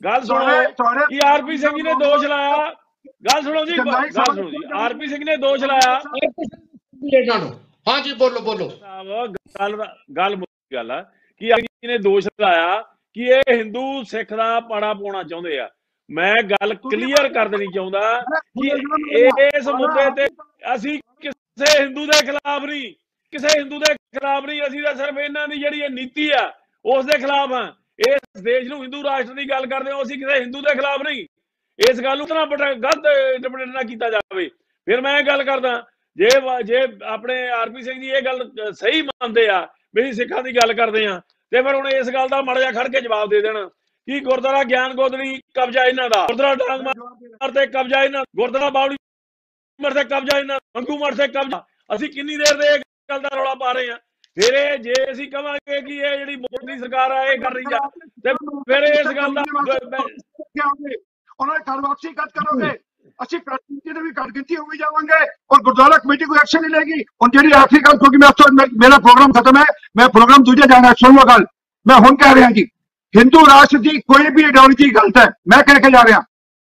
ਗੱਲ ਸੁਣੋ ਕਿ ਆਰਪੀ ਸਿੰਘ ਜੀ ਨੇ ਦੋਸ਼ ਲਾਇਆ। ਗੱਲ ਸੁਣੋ ਜੀ ਗੱਲ ਸੁਣੋ ਜੀ। ਆਰਪੀ ਸਿੰਘ ਨੇ ਦੋਸ਼ ਲਾਇਆ। ਇਹਨਾਂ ਨੂੰ ਹਾਂਜੀ ਬੋਲੋ ਬੋਲੋ। ਸਾਹਿਬ ਗੱਲ ਗੱਲ ਗੱਲ ਆ। ਕਿ ਆਰਪੀ ਨੇ ਦੋਸ਼ ਲਾਇਆ ਕਿ ਇਹ ਹਿੰਦੂ ਸਿੱਖ ਦਾ ਪਾੜਾ ਪਾਉਣਾ ਚਾਹੁੰਦੇ ਆ। ਮੈਂ ਗੱਲ ਕਲੀਅਰ ਕਰ ਦੇਣੀ ਚਾਹੁੰਦਾ ਕਿ ਇਸ ਮੁੱਦੇ ਤੇ ਅਸੀਂ ਕਿਸੇ ਹਿੰਦੂ ਦੇ ਖਿਲਾਫ ਨਹੀਂ। ਕਿਸੇ ਹਿੰਦੂ ਦੇ ਖਿਲਾਫ ਨਹੀਂ। ਅਸੀਂ ਤਾਂ ਸਿਰਫ ਇਹਨਾਂ ਦੀ ਜਿਹੜੀ ਇਹ ਨੀਤੀ ਆ ਉਸ ਦੇ ਖਿਲਾਫ ਆ। ਇਸ ਦੇਸ਼ ਨੂੰ ਹਿੰਦੂ ਰਾਸ਼ਟਰ ਦੀ ਗੱਲ ਕਰਦੇ ਹਾਂ ਅਸੀਂ ਕਿਸੇ ਹਿੰਦੂ ਦੇ ਖਿਲਾਫ ਨਹੀਂ। ਇਸ ਗੱਲ ਨੂੰ ਤਾਂ ਬੜਾ ਗਲਤ ਇੰਟਰਪ੍ਰੀਟ ਨਾ ਕੀਤਾ ਜਾਵੇ। ਫਿਰ ਮੈਂ ਇਹ ਗੱਲ ਕਰਦਾ ਜੇ ਵਾ- ਜੇ ਆਪਣੇ ਆਰਪੀ ਸਿੰਘ ਜੀ ਇਹ ਗੱਲ ਅ, ਸਹੀ ਮੰਨਦੇ ਆ ਵੀ ਅਸੀਂ ਸਿੱਖਾਂ ਦੀ ਗੱਲ ਕਰਦੇ ਆ ਤੇ ਫਿਰ ਹੁਣ ਇਸ ਗੱਲ ਦਾ ਮੜ ਜਾ ਖੜ ਕੇ ਜਵਾਬ ਦੇ ਦੇਣ। ਕਿ ਗੁਰਦੁਆਰਾ ਗਿਆਨ ਗੋਦੜੀ ਕਬਜ਼ਾ ਇਹਨਾਂ ਦਾ? ਗੁਰਦੁਆਰਾ ਡਾਂਗ ਮਾਰ ਤੇ ਕਬਜ਼ਾ ਇਹਨਾਂ ਗੁਰਦੁਆਰਾ ਬਾਵੜੀ ਮਰ ਤੇ ਕਬਜ਼ਾ ਇਹਨਾਂ ਮੰਗੂ ਮਰ ਤੇ ਕਬਜ਼ਾ। ਅਸੀਂ ਕਿੰਨੀ ਦੇਰ ਦੇ ਇਹ ਗੱਲ ਦਾ ਰੌਲਾ ਪਾ ਰਹੇ ਆ? ਫਿਰ ਇਹ ਜੇ ਅਸੀਂ ਕਵਾਂਗੇ ਕਿ ਇਹ ਜਿਹੜੀ ਮੋਦੀ ਸਰਕਾਰ ਆ ਇਹ ਕਰ ਰਹੀ ਆ ਤੇ ਫਿਰ ਇਸ ਗੱਲ ਦਾ ਉਹਨਾਂ ਨੇ ਘਰ ਵਾਪਸੀ ਕਦ ਕਰੋਗੇ ਅਸੀਂ ਪ੍ਰੈਸਿਡੈਂਟ ਦੇ ਵੀ ਘਰ ਗਿਣਤੀ ਹੋ ਵੀ ਜਾਵਾਂਗੇ ਔਰ ਗੁਰਦੁਆਰਾ ਕਮੇਟੀ ਕੋਈ ਐਕਸ਼ਨ ਨਹੀਂ ਲੇਗੀ ਹੁਣ ਜਿਹੜੀ ਆਖਰੀ ਗੱਲ ਕਿਉਂਕਿ ਮੈਂ ਉਸ ਤੋਂ ਬਾਅਦ ਮੇਰਾ ਪ੍ਰੋਗਰਾਮ ਖਤਮ ਹੈ ਮੈਂ ਪ੍ਰੋਗਰਾਮ ਦੂਜੇ ਜਾਣਾ ਸੁਣ ਲਓ ਗੱਲ ਮੈਂ ਹੁਣ ਕਹਿ ਰਿਹਾ ਜੀ ਹਿੰਦੂ ਰਾਸ਼ਟਰ ਦੀ ਕੋਈ ਵੀ ਆਈਡੀਓਲੋਜੀ ਗਲਤ ਹੈ ਮੈਂ ਕਹਿ ਕੇ ਜਾ ਰਿਹਾ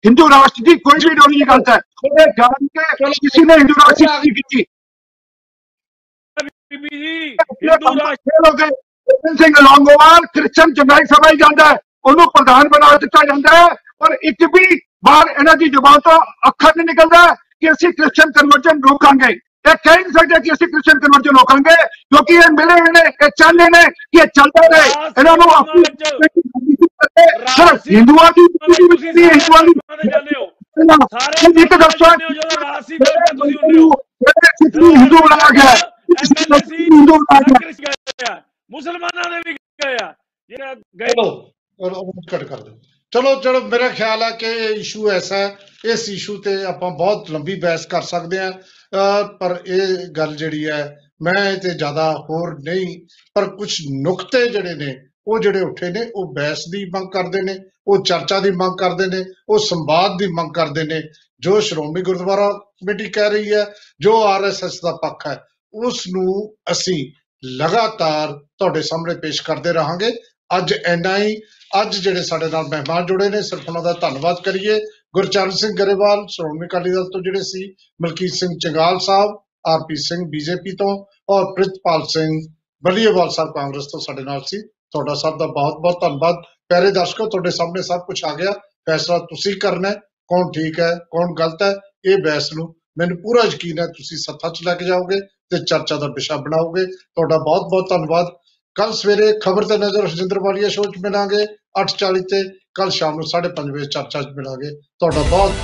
ਹਿੰਦੂ ਰਾਸ਼ਟਰ ਦੀ ਕੋਈ ਵੀ ਆਈਡੀਓਲੋਜੀ ਗਲਤ ਹੈ ਉਹਦੇ ਜਾਣ ਕੇ ਕਿਸੇ ਨੇ ਹਿੰਦੂ ਰਾਸ਼ਟਰ ਦੀ ਕੀਤੀ ਬੀਬੀ ਜੀ ਹਿੰਦੂ ਰਾਸ਼ਟਰ ਫੇਲ ਹੋ ਗਏ ਗੋਬਿੰਦ ਸਿੰਘ ਲੌਂਗੋਵਾਲ ਕ੍ਰਿਸਚਨ ਚੰਗਾਈ ਸਮਝ ਜਾਂਦਾ ਹੈ ਉਹਨੂੰ ਪ੍ਰਧਾਨ ਬਣਾ ਦਿੱਤਾ ਜਾਂਦਾ ਹੈ ਪਰ ਇੱਕ ਵੀ ਵਾਰ ਇਹਨਾਂ ਦੀ ਜ਼ੁਬਾਨ ਤੋਂ ਅੱਖਰ ਨਹੀਂ ਨਿਕਲਦਾ ਕਿ ਅਸੀਂ ਕ੍ਰਿਸਚਨ ਕਨਵਰਜਨ ਰੋਕਾਂਗੇ। ਇਹ ਕਹਿ ਨਹੀਂ ਸਕਦੇ ਕਿ ਅਸੀਂ ਕ੍ਰਿਸਚਨ ਕਨਵਰਜਨ ਰੋਕਾਂਗੇ ਕਿਉਂਕਿ ਇਹ ਮਿਲੇ ਹੋਏ ਨੇ ਇਹ ਚੱਲ ਰਹੇ ਨੇ ਕਿ ਇਹ ਚੱਲਦਾ ਰਹੇ ਇਹਨਾਂ ਨੂੰ ਆਪਣੀ ਸਿਰਫ ਹਿੰਦੂਆਂ ਦੀ ਤੁਸੀਂ ਹਿੰਦੂਆਂ ਦੀ ਜਾਂਦੇ ਹੋ। ਸਾਰੇ ਸਾਰੇ ਇੱਕ ਦੱਸੋ ਜਾਂਦੇ ਹੋ ਜਦੋਂ ਰਾਜਸੀ ਗੱਲ ਤੇ ਤੁਸੀਂ ਹੁੰਦੇ ਹੋ। ਕਹਿੰਦੇ ਸਿੱਖੀ ਹਿੰਦੂ ਬਣਾ ਗਿਆ ਐਮਐਲਏ ਹਿੰਦੂ ਬਣਾ ਗਿਆ ਸੀ ਗਏ ਆ ਮੁਸਲਮਾਨਾਂ ਦੇ ਵੀ ਗਏ ਆ। ਜਿਹੜਾ ਗਏ ਚਲੋ ਚਲੋ। ਕੱਟ ਕਰ ਦਿਓ ਚਲੋ ਚਲੋ, ਮੇਰਾ ਖਿਆਲ ਹੈ ਕਿ ਇਹ ਇਸ਼ੂ ਐਸਾ ਹੈ। ਇਸ ਇਸ਼ੂ ਤੇ ਆਪਾਂ ਬਹੁਤ ਲੰਬੀ ਬਹਿਸ ਕਰ ਸਕਦੇ ਹਾਂ। ਅਹ ਪਰ ਇਹ ਗੱਲ ਜਿਹੜੀ ਹੈ, ਮੈਂ ਇਹ ਤੇ ਜ਼ਿਆਦਾ ਹੋਰ ਨਹੀਂ, ਪਰ ਕੁਝ ਨੁਕਤੇ ਜਿਹੜੇ ਨੇ, ਉਹ ਜਿਹੜੇ ਉੱਠੇ ਨੇ, ਉਹ ਬਹਿਸ ਦੀ ਮੰਗ ਕਰਦੇ ਨੇ, ਉਹ ਚਰਚਾ ਦੀ ਮੰਗ ਕਰਦੇ ਨੇ, ਉਹ ਸੰਵਾਦ ਦੀ ਮੰਗ ਕਰਦੇ ਨੇ। ਜੋ ਸ਼੍ਰੋਮਣੀ ਗੁਰਦੁਆਰਾ ਕਮੇਟੀ ਕਹਿ ਰਹੀ ਹੈ, ਜੋ ਆਰਐਸਐਸ ਦਾ ਪੱਖ ਹੈ, ਉਸ ਨੂੰ ਅਸੀਂ ਲਗਾਤਾਰ ਤੁਹਾਡੇ ਸਾਹਮਣੇ ਪੇਸ਼ ਕਰਦੇ ਰਹਾਂਗੇ। ਅੱਜ ਐਨਆਈ ਅੱਜ ਜਿਹੜੇ ਸਾਡੇ ਨਾਲ ਮਹਿਮਾਨ ਜੁੜੇ ਨੇ, ਸਿਰਫ ਉਹਨਾਂ ਦਾ ਧੰਨਵਾਦ ਕਰੀਏ। ਗੁਰਚਰਨ ਸਿੰਘ ਗਰੇਵਾਲ, ਸ਼੍ਰੋਮਣੀ ਅਕਾਲੀ ਦਲ ਤੋਂ ਜਿਹੜੇ ਸੀ, Malkit Singh Changal Sahib, R P Singh BJP ਤੋਂ ਔਰ ਪ੍ਰਿਤਪਾਲ ਸਿੰਘ ਬਲੀਏਵਾਲ ਸਾਹਿਬ ਕਾਂਗਰਸ ਤੋਂ ਸਾਡੇ ਨਾਲ ਸੀ। ਤੁਹਾਡਾ ਸਭ ਦਾ ਬਹੁਤ ਬਹੁਤ ਧੰਨਵਾਦ। ਪਿਆਰੇ ਦਰਸ਼ਕੋ, ਤੁਹਾਡੇ ਸਾਹਮਣੇ ਸਭ ਕੁਝ ਆ ਗਿਆ। ਫੈਸਲਾ ਤੁਸੀਂ ਕਰਨਾ ਹੈ। ਕੌਣ ਠੀਕ ਹੈ, ਕੌਣ ਗਲਤ ਹੈ, ਇਹ ਬਹਿਸ ਨੂੰ ਮੈਨੂੰ ਪੂਰਾ ਯਕੀਨ ਹੈ ਤੁਸੀਂ ਸੱਥਾ 'ਚ ਲੈ ਕੇ ਜਾਓਗੇ ਤੇ ਚਰਚਾ ਦਾ ਵਿਸ਼ਾ ਬਣਾਓਗੇ। ਤੁਹਾਡਾ ਬਹੁਤ ਬਹੁਤ ਧੰਨਵਾਦ। ਕੱਲ ਸਵੇਰੇ ਖਬਰ ਤੇ ਨਜ਼ਰ ਰਜਿੰਦਰ ਵਾਲੀਆ ਸ਼ੋਅ 'ਚ ਮਿਲਾਂਗੇ 8:40 ਤੇ ਕੱਲ ਸ਼ਾਮ ਨੂੰ 5:30 ਵਜੇ ਚਰਚਾ 'ਚ ਮਿਲਾਂਗੇ। ਤੁਹਾਡਾ ਬਹੁਤ